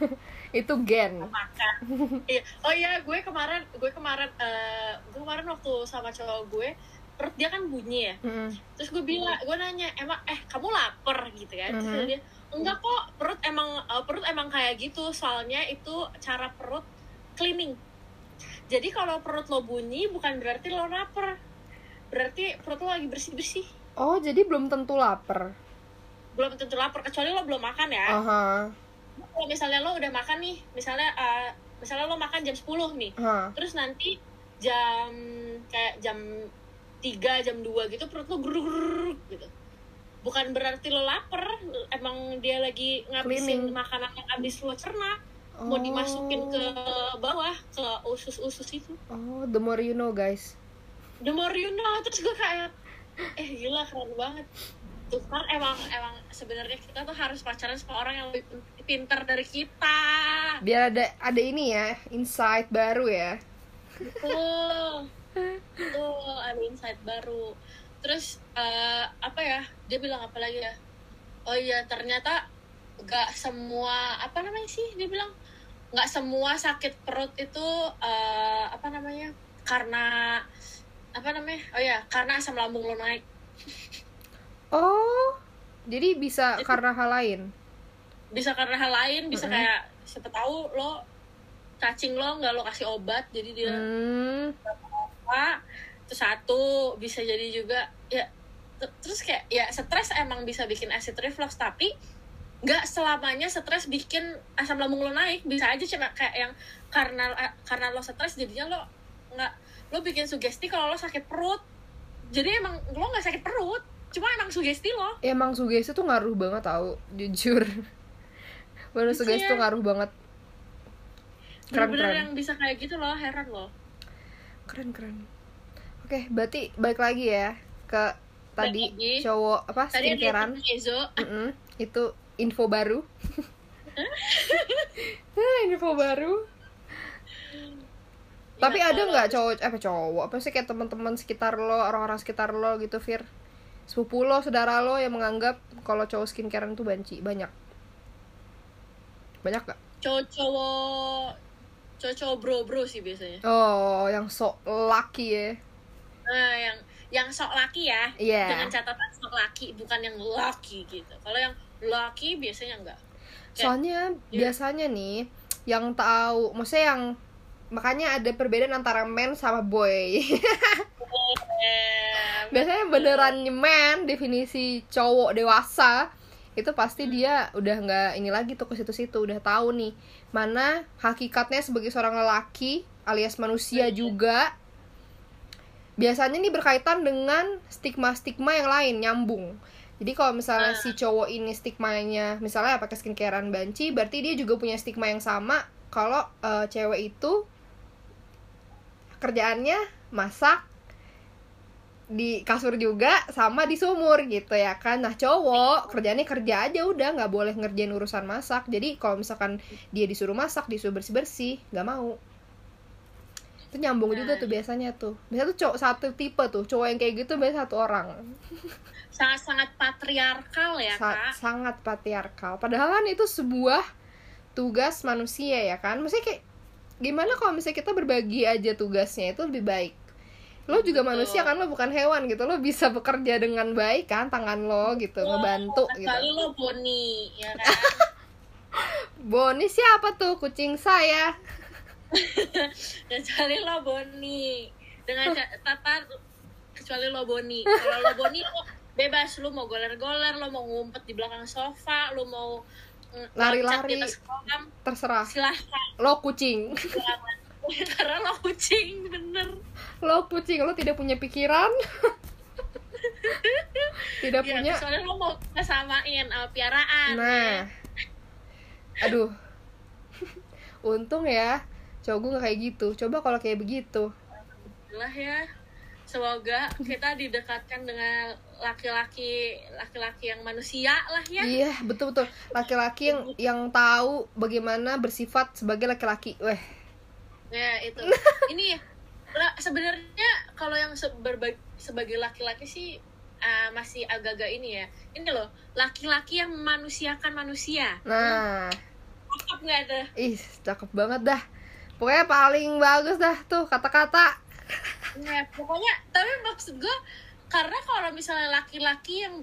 itu gen? makan iya oh iya gue kemarin gue kemarin eh, gue kemarin waktu sama cowok gue perut dia kan bunyi ya Mm-mm. terus gue bilang gue nanya emang eh kamu lapar gitu kan terus Mhm. dia enggak kok perut emang eh, perut emang kayak gitu soalnya itu cara perut cleaning jadi kalau perut lo bunyi bukan berarti lo lapar berarti perut lo lagi bersih bersih Oh, jadi belum tentu lapar. belum tentu lapar kecuali lo belum makan ya Aha. kalau misalnya lo udah makan nih misalnya eh, misalnya lo makan jam 10 nih Aha. terus nanti jam kayak jam 3 jam 2 gitu perut lo geruk gitu bukan berarti lo lapar emang dia lagi ngabisin Cleaning. makanan yang habis lo cerna mau dimasukin ke bawah ke usus-usus itu Oh, the more you know, guys. the more you know terus gue kayak eh gila keren banget tuh kan emang emang sebenarnya kita tuh harus pacaran sama orang yang lebih pintar dari kita Biar ada ada ini ya, insight baru ya. Betul. Betul, ada insight baru. Terus eh, apa ya? Dia bilang apa lagi ya? Oh iya, ternyata gak semua apa namanya sih? Dia bilang nggak semua sakit perut itu eh, apa namanya? Karena apa namanya? Oh iya, karena asam lambung lo naik. Oh, jadi bisa Jadi- karena hal lain. Bisa karena hal lain, bisa Mm-mm. kayak siapa tahu lo cacing lo nggak lo kasih obat, jadi dia Hmm. apa itu satu bisa jadi juga ya terus kayak ya stres emang bisa bikin acid reflux tapi nggak selamanya stres bikin asam lambung lo naik bisa aja cuma kayak yang karena karena lo stres jadinya lo nggak lo bikin sugesti kalau lo sakit perut jadi emang lo nggak sakit perut cuma emang sugesti lo Emang sugesti tuh ngaruh banget tau, jujur. Bener Iya. sugesti tuh ngaruh banget. Keren keren. yang bisa kayak gitu loh heran lo Keren keren. Oke, berarti balik lagi ya ke tadi lagi. cowok apa tadi skincarean. Itu info baru. Eh, info baru. Tapi Ya, ada nggak cowok apa cowok apa sih kayak teman-teman sekitar lo, orang-orang sekitar lo gitu, Fir? Sepupu lo, saudara lo yang menganggap kalau cowok skincarean itu banci, banyak. Banyak gak? cowok-cowok cowok-cowok bro-bro sih biasanya Oh, yang sok laki ya. Nah, yang yang sok laki ya. Iya. Dengan catatan sok laki, bukan yang laki gitu. Kalau yang laki biasanya enggak. Kayak- Soalnya Iya. biasanya nih yang tahu, maksudnya yang makanya ada perbedaan antara men sama boy. Biasanya beneran men definisi cowok dewasa itu pasti dia udah nggak ini lagi tuh ke situ-situ udah tahu nih mana hakikatnya sebagai seorang lelaki alias manusia juga biasanya nih berkaitan dengan stigma-stigma yang lain nyambung jadi kalau misalnya Ah. si cowok ini stigmanya misalnya pakai skincarean banci berarti dia juga punya stigma yang sama kalau eh, cewek itu kerjaannya masak di kasur juga sama di sumur gitu ya kan. Nah cowok kerjanya kerja aja udah nggak boleh ngerjain urusan masak. Jadi kalau misalkan dia disuruh masak disuruh bersih bersih nggak mau. Itu nyambung juga tuh biasanya tuh. Biasa tuh cowok satu tipe tuh cowok yang kayak gitu biasa satu orang sangat-sangat patriarkal ya Sa- kak. sangat patriarkal. Padahal kan itu sebuah tugas manusia ya kan. Maksudnya kayak gimana kalau misalnya kita berbagi aja tugasnya itu lebih baik? Lo juga Betul. manusia kan lo bukan hewan gitu. Lo bisa bekerja dengan baik kan tangan lo gitu ngebantu Kecuali gitu. lo Boni ya kan? Boni siapa tuh? Kucing saya. Kecuali lo Boni. Dengan tata kecuali lo Boni. Kalau lo Boni lo bebas lo mau goler-goler lo mau ngumpet di belakang sofa lo mau mm, Lari-lari. terserah. silahkan. Lo kucing. Karena lo kucing bener. Lo kucing lo tidak punya pikiran. Tidak ya punya. kecuali lo mau kesamain uh, piaraan Nah, aduh, untung ya, cowok gue gak kayak gitu. Coba kalau kayak begitu, lah ya. Semoga kita didekatkan dengan laki-laki laki-laki yang manusia lah ya iya betul betul. Laki-laki yang yang tahu bagaimana bersifat sebagai laki-laki. Weh, ya itu ini sebenarnya kalau yang sebagai laki-laki sih ah, masih agak-agak ini ya ini loh laki-laki yang memanusiakan manusia nah, cakep nggak ada ih cakep banget dah. Pokoknya paling bagus dah tuh kata-kata. ya, pokoknya tapi maksud gue karena kalau misalnya laki-laki yang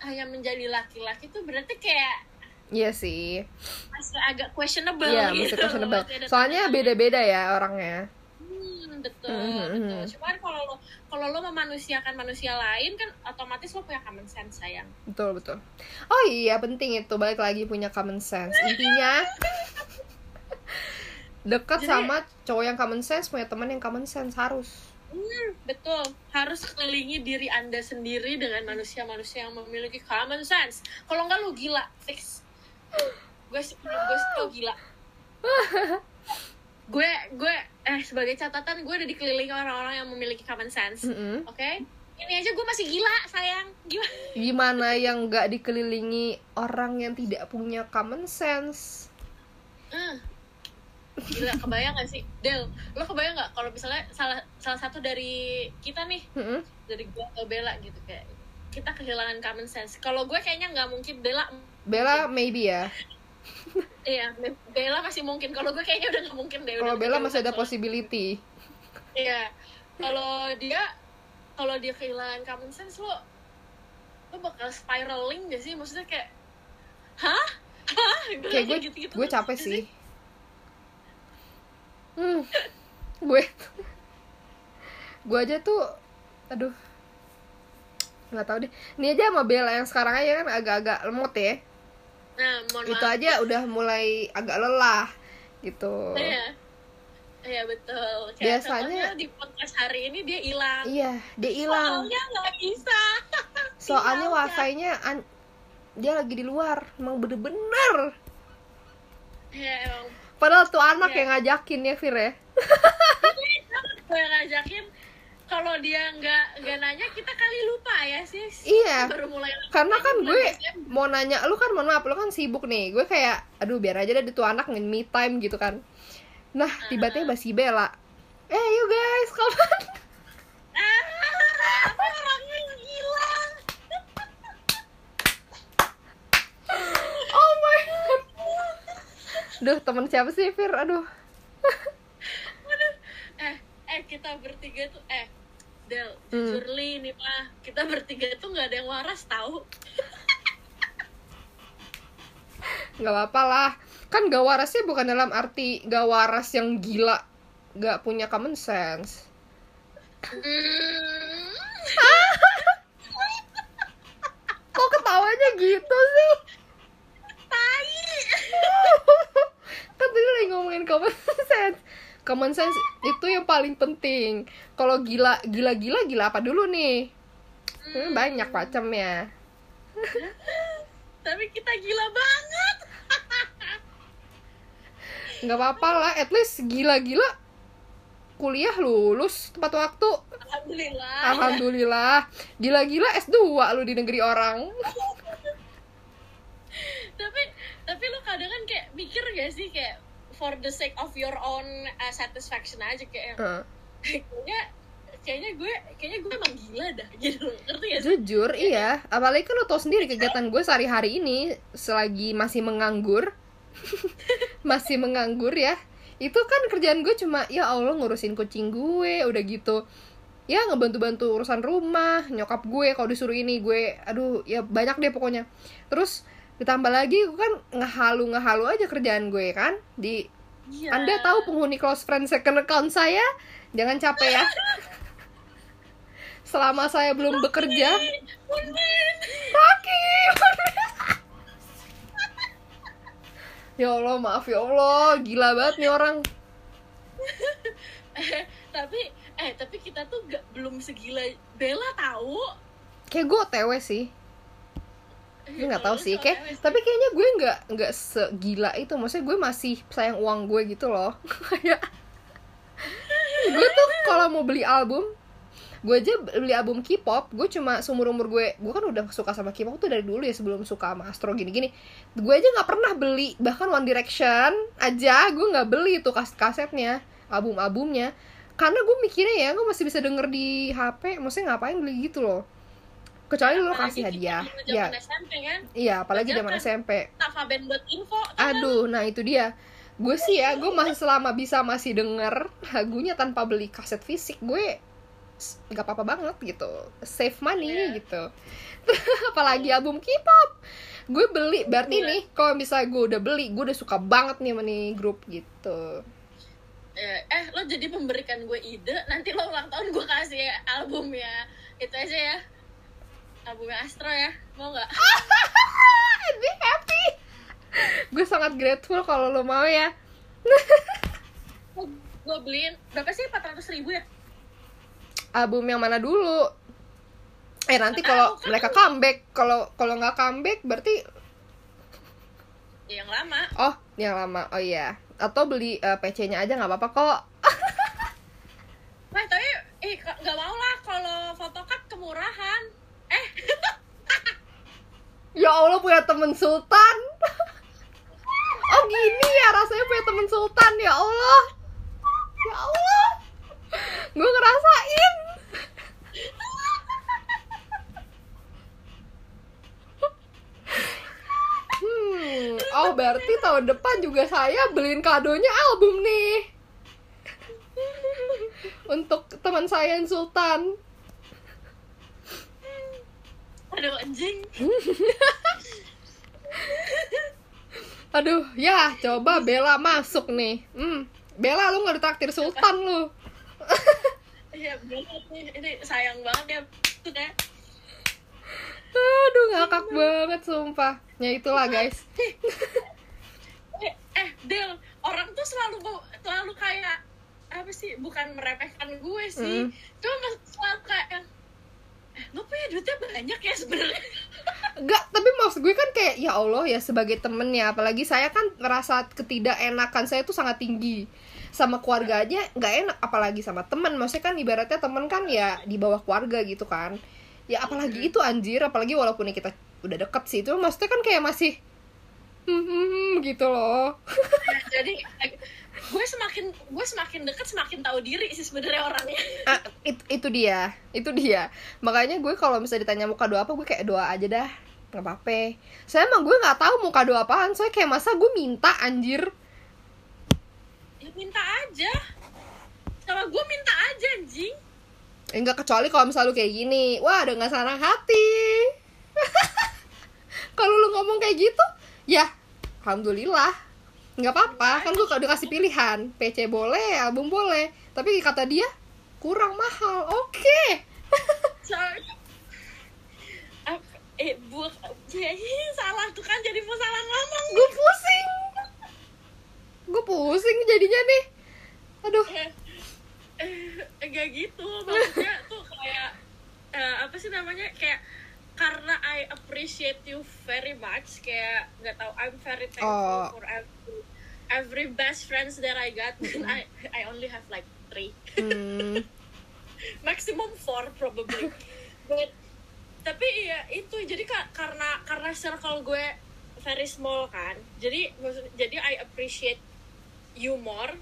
hanya menjadi laki-laki tuh berarti kayak Iya sih. masih agak questionable Iya, gitu. masih questionable. Soalnya beda-beda ya orangnya. Hmm, betul, Mhm, betul. mhm. Cuman kalau lo kalau lo memanusiakan manusia lain kan otomatis lo punya common sense sayang. Betul betul. Oh iya penting itu balik lagi punya common sense. Intinya dekat sama cowok yang common sense punya teman yang common sense harus. Hmm, betul. Harus kelilingi diri anda sendiri dengan manusia-manusia yang memiliki common sense. Kalau enggak lo gila, fix. Gue gue tau gila. gue gue eh sebagai catatan gue udah dikelilingi orang-orang yang memiliki common sense. Mm-mm. Oke? Ini aja gue masih gila, sayang. Gimana? Gimana yang nggak dikelilingi orang yang tidak punya common sense? Hmm. Gila, kebayang gak sih? Del, lo kebayang gak kalau misalnya salah salah satu dari kita nih, Mm-mm. dari gue atau Bella gitu kayak kita kehilangan common sense. Kalau gue kayaknya nggak mungkin Bella, Bella maybe ya. iya Bella masih mungkin. Kalau gue kayaknya udah nggak mungkin deh. Kalau Bella masih ada soalnya. possibility. Iya. Kalau dia, kalau dia kehilangan common sense lo, lo bakal spiraling gak sih? Maksudnya kayak, hah? Hah? Kayak gue gitu-gitu gue terus capek sih. Hmm. Gue gue aja tuh aduh nggak tahu deh ini aja sama Bella yang sekarang aja kan agak-agak lemot ya Nah, mohon itu maaf. aja udah mulai agak lelah gitu Iya. Iya betul. Kayak Biasanya- di podcast hari ini dia hilang. iya dia hilang Soalnya nggak bisa. soalnya wifi-nya an- dia lagi di luar emang bener-bener Ya emang padahal tuh anak Iya. yang ngajakin ya Fir ya gue ngajakin kalau dia nggak nggak nanya kita kali lupa ya sih. Iya. Baru mulai. karena kan gue mau nanya lu kan mohon maaf lu kan sibuk nih gue kayak aduh biar aja deh itu anak nge me time gitu kan nah tiba-tiba si Bella eh you guys kapan Ah, orangnya yang hilang? oh my god Duh, temen siapa sih, Fir? Aduh. Waduh. Eh, eh kita bertiga tuh eh Del, Hmm. jujur Li, nih mah kita bertiga tuh nggak ada yang waras tahu. Gak apa-apa lah. Kan gak warasnya bukan dalam arti gak waras yang gila. Gak punya common sense. Hmm. Kok ketawanya gitu sih? Tai. kan tadi lagi ngomongin common sense. Common sense itu yang paling penting. Kalau gila, gila-gila, gila apa dulu nih? Hmm, banyak macamnya. Tapi kita gila banget. Gak apa-apa lah, at least gila-gila kuliah lulus tepat waktu. alhamdulillah Alhamdulillah. Gila-gila S2 lu di negeri orang. tapi tapi lo kadang kan kayak mikir gak sih kayak for the sake of your own uh, satisfaction aja kayak Heeh. kayaknya kayaknya gue kayaknya gue emang gila dah gitu ngerti gak sih Jujur, iya. Apalagi kan lo tau sendiri kegiatan gue sehari-hari ini selagi masih menganggur. masih menganggur ya. Itu kan kerjaan gue cuma ya Allah ngurusin kucing gue, udah gitu. Ya ngebantu-bantu urusan rumah, nyokap gue kalau disuruh ini gue aduh ya banyak deh pokoknya. Terus ditambah lagi gue kan ngehalu ngehalu aja kerjaan gue kan di Iya. Anda tahu penghuni close friend second account saya? Jangan capek ya. Selama saya belum bekerja, Punten. Rocky. ya Allah, maaf ya Allah, gila banget nih orang. Eh, tapi eh tapi kita tuh gak, belum segila Bella tahu Kayak gue OTW sih. Gue nggak tahu sih, kayak tapi kayaknya gue nggak nggak segila itu. Maksudnya gue masih sayang uang gue gitu loh. Kayak gue tuh kalau mau beli album gue aja beli album K-pop gue cuma seumur umur gue gue kan udah suka sama K-pop tuh dari dulu ya sebelum suka sama Astro gini gini gue aja nggak pernah beli bahkan One Direction aja gue nggak beli tuh kaset kasetnya album albumnya karena gue mikirnya ya gue masih bisa denger di HP maksudnya ngapain beli gitu loh kecuali lo kasih hadiah ya SMP kan iya apalagi zaman kan. SMP info lu? Aduh, nah itu dia. Gue sih ya, gue masih selama bisa masih denger lagunya tanpa beli kaset fisik, gue nggak apa-apa banget gitu, save money Iya. gitu. Apalagi album K-pop, gue beli. Berarti Iya. nih, kalau misalnya gue udah beli, gue udah suka banget nih sama nih grup gitu. Eh, eh lo jadi memberikan gue ide nanti lo ulang tahun gue kasih album ya itu aja ya albumnya Astro ya mau nggak I'd be happy. gue sangat grateful kalau lo mau ya. gue beliin berapa sih 400 ribu ya Album yang mana dulu? Eh nanti kalau kan mereka comeback, kalau kalau nggak comeback berarti yang lama Oh, yang lama. Oh iya. Atau beli eh, PC-nya aja nggak apa-apa kok. Wah tapi eh nggak mau lah kalau photocard kemurahan eh Ya Allah punya temen sultan. oh gini ya rasanya punya temen sultan ya Allah. Ya Allah. Gue ngerasain. Hmm, oh berarti tahun depan juga saya beliin kadonya album nih. Untuk teman saya yang sultan. Aduh anjing Aduh, ya coba Bella masuk nih. Hmm, Bella lu nggak ditraktir Sultan lu. ya nih ini sayang banget ya Aduh, ngakak banget sumpah. Ya itulah guys. eh, eh Del orang tuh selalu selalu kayak apa sih bukan meremehkan gue sih Mm. cuma selalu kayak lo punya duitnya banyak ya sebenarnya. Enggak, tapi maksud gue kan kayak ya Allah ya sebagai temennya apalagi saya kan merasa ketidakenakan saya tuh sangat tinggi. Sama keluarga aja nggak enak apalagi sama temen. Maksudnya kan ibaratnya temen kan ya di bawah keluarga gitu kan. Ya apalagi itu anjir apalagi walaupun kita udah deket sih itu maksudnya kan kayak masih hmm, hmm, hmm, gitu loh. Jadi eh, gue semakin gue semakin deket semakin tahu diri sih sebenarnya orangnya. Ah, it- itu dia itu dia. Makanya gue kalau misalnya ditanya mau kado apa gue kayak doa aja dah nggak apa-apa. Saya emang gue nggak tahu mau kado apaan soalnya kayak masa gue minta anjir. Ya minta aja. Sama gue minta aja anjing. Enggak kecuali kalau misalnya lu kayak gini. Wah dengan senang hati. Kalau lu ngomong kayak gitu ya alhamdulillah nggak apa-apa kan gue udah kasih pilihan. PC boleh album boleh. Tapi kata dia kurang mahal. Oke. Ap- eh bu salah. Tuh kan jadi salah ngomong. Gue pusing. Gue pusing jadinya nih. Aduh. Eh, eh, enggak gitu. Maksudnya tuh kayak eh, apa sih namanya? Kayak karena I appreciate you very much kayak nggak tahu I'm very thankful Oh. for every every best friends that I got and I I only have like three. Hmm, maximum four probably. But tapi ya itu. Jadi ka- karena karena circle gue very small kan jadi maksud jadi I appreciate you more.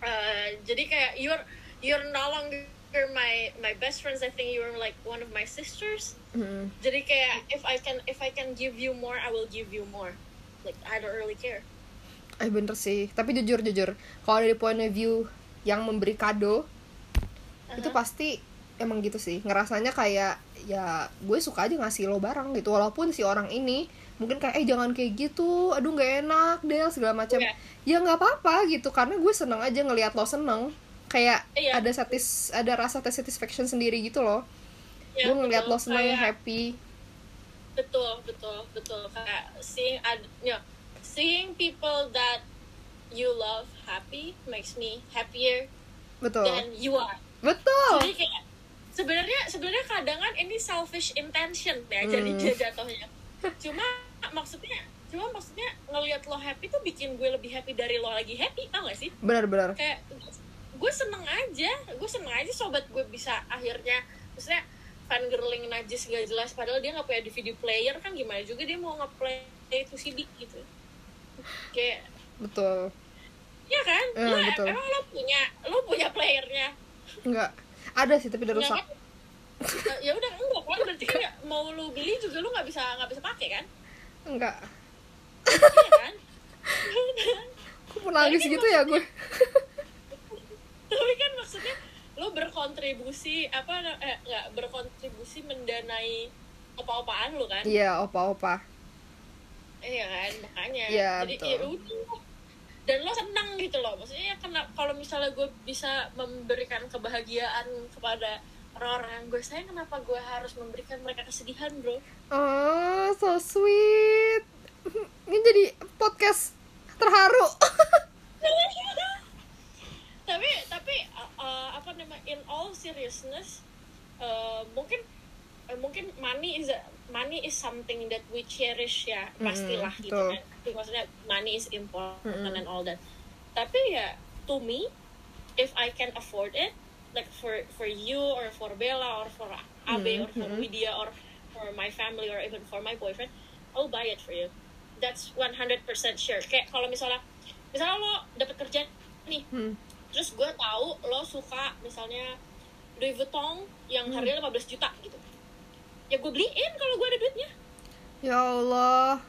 Uh, jadi kayak you're you're no longer my my best friends. I think you're like one of my sisters. Hmm. jadi kayak if I can if I can give you more I will give you more. Like I don't really care Eh bener sih, tapi jujur jujur, kalau dari point of view yang memberi kado, itu pasti emang gitu sih. Ngerasanya kayak ya gue suka aja ngasih lo barang gitu, walaupun si orang ini mungkin kayak eh jangan kayak gitu, aduh nggak enak deh segala macam. Iya. Ya nggak apa-apa gitu, karena gue seneng aja ngelihat lo seneng. Kayak Iya. ada satis ada rasa satisfaction sendiri gitu loh. Ya, gue ngelihat lo seneng Kayak- happy. betul betul betul kayak seeing ad, ya, seeing people that you love happy makes me happier Betul. than you are Betul. jadi kayak sebenarnya sebenarnya kadang kan ini selfish intention ya jadi Hmm. dia jatuhnya cuma maksudnya cuma maksudnya ngelihat lo happy tuh bikin gue lebih happy dari lo lagi happy tau gak sih Benar-benar. kayak gue seneng aja gue seneng aja sobat gue bisa akhirnya maksudnya fangirling najis gak jelas padahal dia nggak punya DVD player kan gimana juga dia mau ngeplay itu CD gitu kayak Betul. ya kan Eh, lo betul. emang lo punya lo punya playernya Enggak. Ada sih tapi udah Enggak rusak. kan? Eh, ya udah enggak kan berarti kan mau lo beli juga lo nggak bisa nggak bisa pakai kan Enggak. iya kan menangis Tapi kan gitu ya gue? tapi kan maksudnya lo berkontribusi apa eh nggak berkontribusi mendanai opa-opaan lo kan Iya, opa-opa. Iya kan makanya Iya, jadi betul. ya udah dan lo senang gitu loh maksudnya ya kena kalau misalnya gue bisa memberikan kebahagiaan kepada orang-orang yang gue sayang kenapa gue harus memberikan mereka kesedihan bro Oh, so sweet. Ini jadi podcast terharu. tapi tapi uh, uh, apa nama in all seriousness uh, mungkin uh, mungkin money is a, money is something that we cherish ya pastilah gitu betul. kan Tapi maksudnya money is important Mm-mm. and all that tapi ya to me if I can afford it like for for you or for Bella or for Abe or for. Widya or for my family or even for my boyfriend I'll buy it for you that's 100% sure kayak kalau misalnya misalnya lo dapet kerja nih Hmm. terus gue tahu lo suka misalnya Louis Vuitton yang Hmm. harganya 15 juta gitu ya gue beliin kalau gue ada duitnya Ya Allah.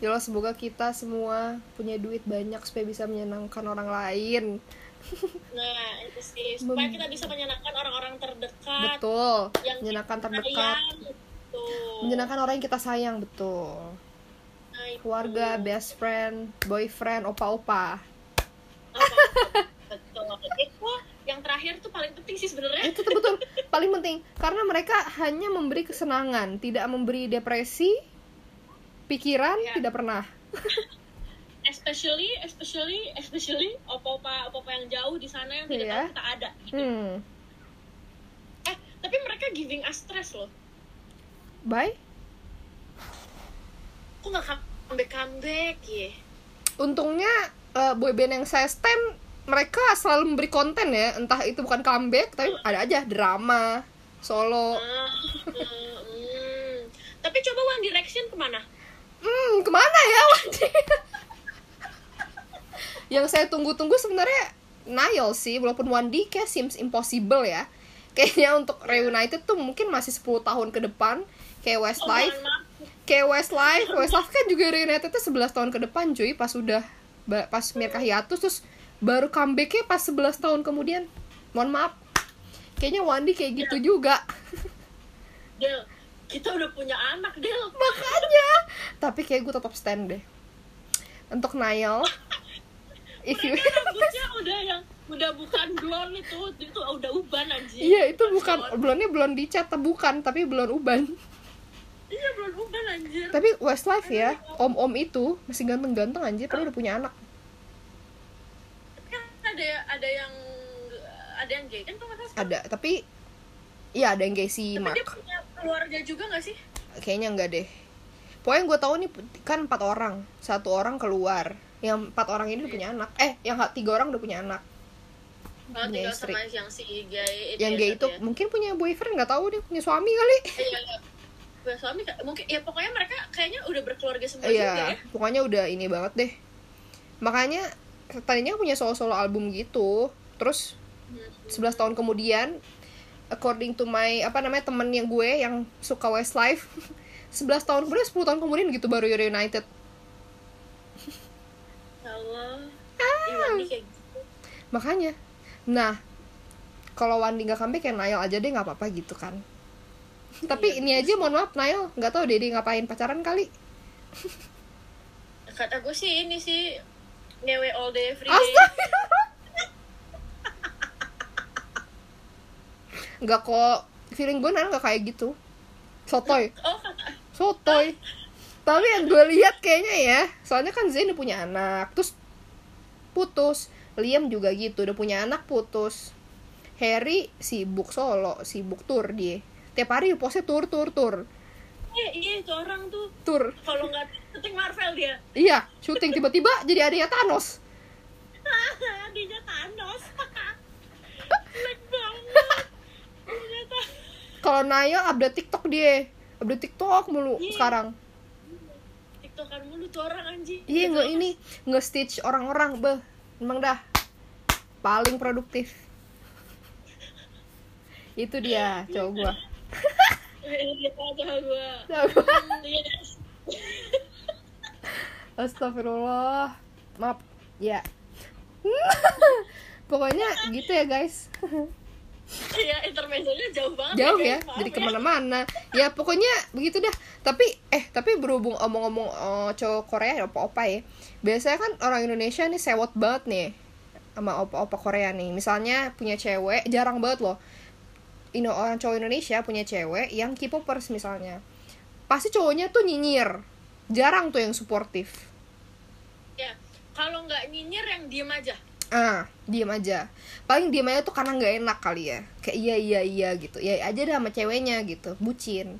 Ya Allah semoga kita semua punya duit banyak supaya bisa menyenangkan orang lain. nah itu sih supaya Mem- kita bisa menyenangkan orang-orang terdekat Betul. yang Menyenangkan terdekat. sayang. Menyenangkan orang yang kita sayang, betul. Nah, itu. Keluarga, best friend, boyfriend, opa-opa. Betul itu yang terakhir tuh paling penting sih sebenarnya Itu tuh betul paling penting karena mereka hanya memberi kesenangan, tidak memberi depresi, pikiran Ya. tidak pernah. especially especially especially opa-opa opa yang jauh di sana yang tidak Iya. tahu kita ada gitu. Hmm. eh tapi mereka giving us stress loh Bye. kok nggak comeback comeback ya Untungnya eh, boyband yang saya stand mereka selalu memberi konten ya, entah itu bukan comeback tapi ada aja drama, solo. Ah, hmm, hmm. Tapi coba One Direction ke mana? Hmm, ke mana ya Wandi? yang saya tunggu-tunggu sebenarnya Niall sih, walaupun One D kayak seems impossible ya. Kayaknya untuk reunited tuh mungkin masih 10 tahun ke depan kayak Westlife. Oh, mohon maaf. kayak Westlife Westlife kan juga reunited tuh 11 tahun ke depan cuy pas udah pas Mirka hiatus terus baru comebacknya pas 11 tahun kemudian. Mohon maaf. Kayaknya Wandi kayak gitu juga. Del, kita udah punya anak, Del. makanya. Tapi kayak gue tetap stand deh. Untuk Niall if you rambutnya udah yang udah bukan blonde itu, itu udah uban anjing. iya itu bukan blonnya belum dicat bukan tapi belum uban. Iya, belum uban anjir. tapi Westlife ya om-om itu masih ganteng-ganteng anjir padahal udah punya anak ada ada yang ada yang gay kan tuh masa ada tapi iya ada yang gay si Tapi dia Mark punya keluarga juga gak sih? kayaknya enggak deh. Pokoknya gue tahu nih kan empat orang. Satu orang keluar. Yang empat orang ini udah punya anak. Eh yang tiga orang udah punya anak. Oh, punya istri. sama yang si gay yang gay itu ya. mungkin punya boyfriend nggak tahu dia punya suami kali. Iya, iya. Punya suami mungkin ya pokoknya mereka kayaknya udah berkeluarga semua juga iya ya. pokoknya udah ini banget deh. Makanya tadinya punya solo solo album gitu terus 11 tahun kemudian according to my apa namanya temen yang gue yang suka Westlife 11 tahun kemudian 10 tahun kemudian gitu baru reunited Allah. Ah. Wandi kayak gitu. makanya nah kalau Wandi nggak comeback ya Nail aja deh nggak apa-apa gitu kan tapi Iya, ini aja mohon maaf Nail nggak tahu deh dia ngapain pacaran kali Kata gue sih ini sih ngewe all day every day. Nggak kok feeling gue nggak kayak gitu. Sotoy. Oh, sotoy. Tapi yang gue lihat kayaknya ya soalnya kan udah punya anak terus putus. Liam juga gitu udah punya anak putus. Harry sibuk solo sibuk tour dia. Tiap hari postnya tour tour tour. Iya, iya itu orang tuh. Tour. Kalau nggak syuting Marvel dia. iya syuting tiba-tiba jadi adanya Thanos. Adanya Thanos. Kalau Naya update TikTok dia. Update TikTok mulu Iya. sekarang. Tiktokan mulu tuh orang anjing. Iya nggak ini nge-stitch orang-orang beh. Emang dah. Paling produktif. Itu dia cowok gua Eh, dia aja gua Astagfirullah. Maaf. Ya. Pokoknya gitu ya guys. Iya, intermezzonya jauh banget jauh ya guys. Maaf jadi ke mana-mana. Ya pokoknya begitu dah. Tapi eh tapi berhubung omong-omong eh, cowok Korea opa-opa ya biasanya kan orang Indonesia nih sewot banget nih sama opa-opa Korea nih. Misalnya punya cewek jarang banget loh. Ino orang cowok Indonesia punya cewek yang K-popers misalnya. Pasti cowoknya tuh nyinyir. Jarang tuh yang suportif. Ya, kalau nggak nyinyir yang diem aja. ah diem aja. Paling diem aja tuh karena nggak enak kali ya. Kayak iya iya iya gitu. Ya aja dah sama ceweknya gitu. Bucin.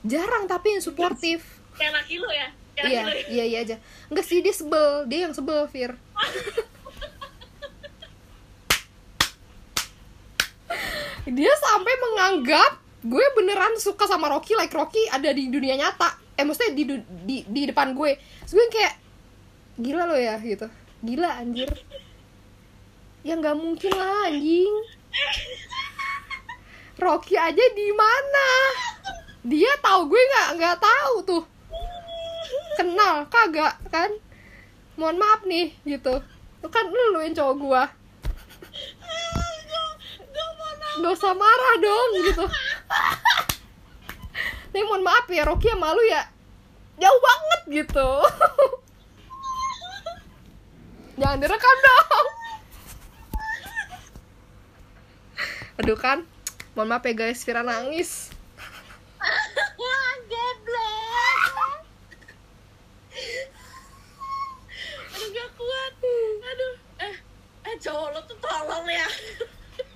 Jarang tapi yang suportif. Kayak laki lu ya. Kayak iya laki lu. iya iya aja. Enggak sih dia sebel. Dia yang sebel Fir. Dia sampai menganggap gue beneran suka sama Rocky like Rocky ada di dunia nyata. Eh maksudnya di di di depan gue. Terus gue kayak gila lo ya gitu. Gila anjir. Ya nggak mungkin lah anjing. Rocky aja di mana? Dia tahu gue nggak nggak tahu tuh. Kenal kagak kan? Mohon maaf nih gitu. Kan lu yang cowok gua. Gak usah marah dong gitu. Nih mohon maaf ya Rocky sama lu ya. Jauh banget gitu Jangan direkam dong Aduh kan Mohon maaf ya guys Vira nangis. Aduh, gak kuat. Aduh. Eh, eh cowok lo tuh tolong ya.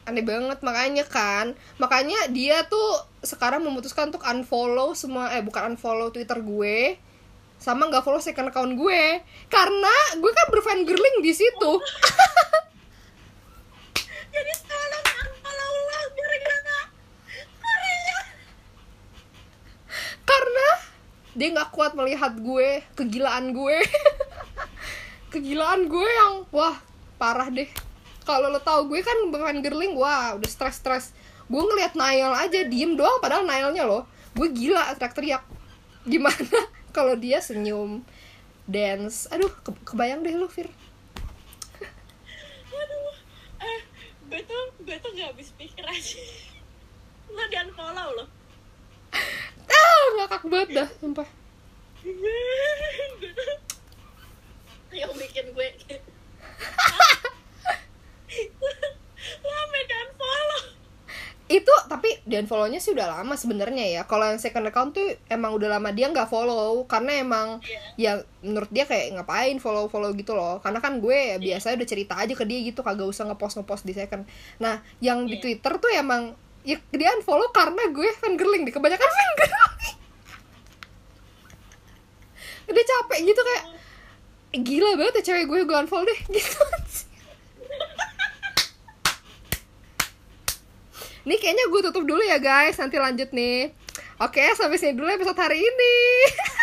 aneh banget makanya kan makanya dia tuh sekarang memutuskan untuk unfollow semua eh bukan unfollow twitter gue sama nggak follow second account gue. Karena gue kan berfan girling di situ. Jadi tolong unfollow lo gara-gara Korea. karena dia nggak kuat melihat gue kegilaan gue. Kegilaan gue yang wah parah deh. Kalau lo tau gue kan berfan girling wah udah stres stres gue ngeliat Nail aja diem doang padahal Nailnya loh. Gue gila teriak-teriak gimana kalau dia senyum dance aduh ke- kebayang deh lo Fir Aduh. Eh, gue tuh gue tuh gak habis pikir aja. Lo di unfollow lo. ah ngakak banget dah sumpah yang bikin gue lo sampe di unfollow itu tapi di unfollow-nya sih udah lama sebenarnya ya. Kalau yang second account tuh emang udah lama dia nggak follow. Karena emang ya menurut dia kayak ngapain follow follow gitu loh. Karena kan gue ya biasa udah cerita aja ke dia gitu. Kagak usah ngepost ngepost di second. Nah yang di Iya. twitter tuh emang ya dia unfollow karena gue fangirling deh. Kebanyakan fangirling dia capek gitu kayak gila banget ya cewek gue gue unfollow deh. Gitu Nih kayaknya gue tutup dulu ya guys. Nanti lanjut nih. Oke sampai sini dulu episode hari ini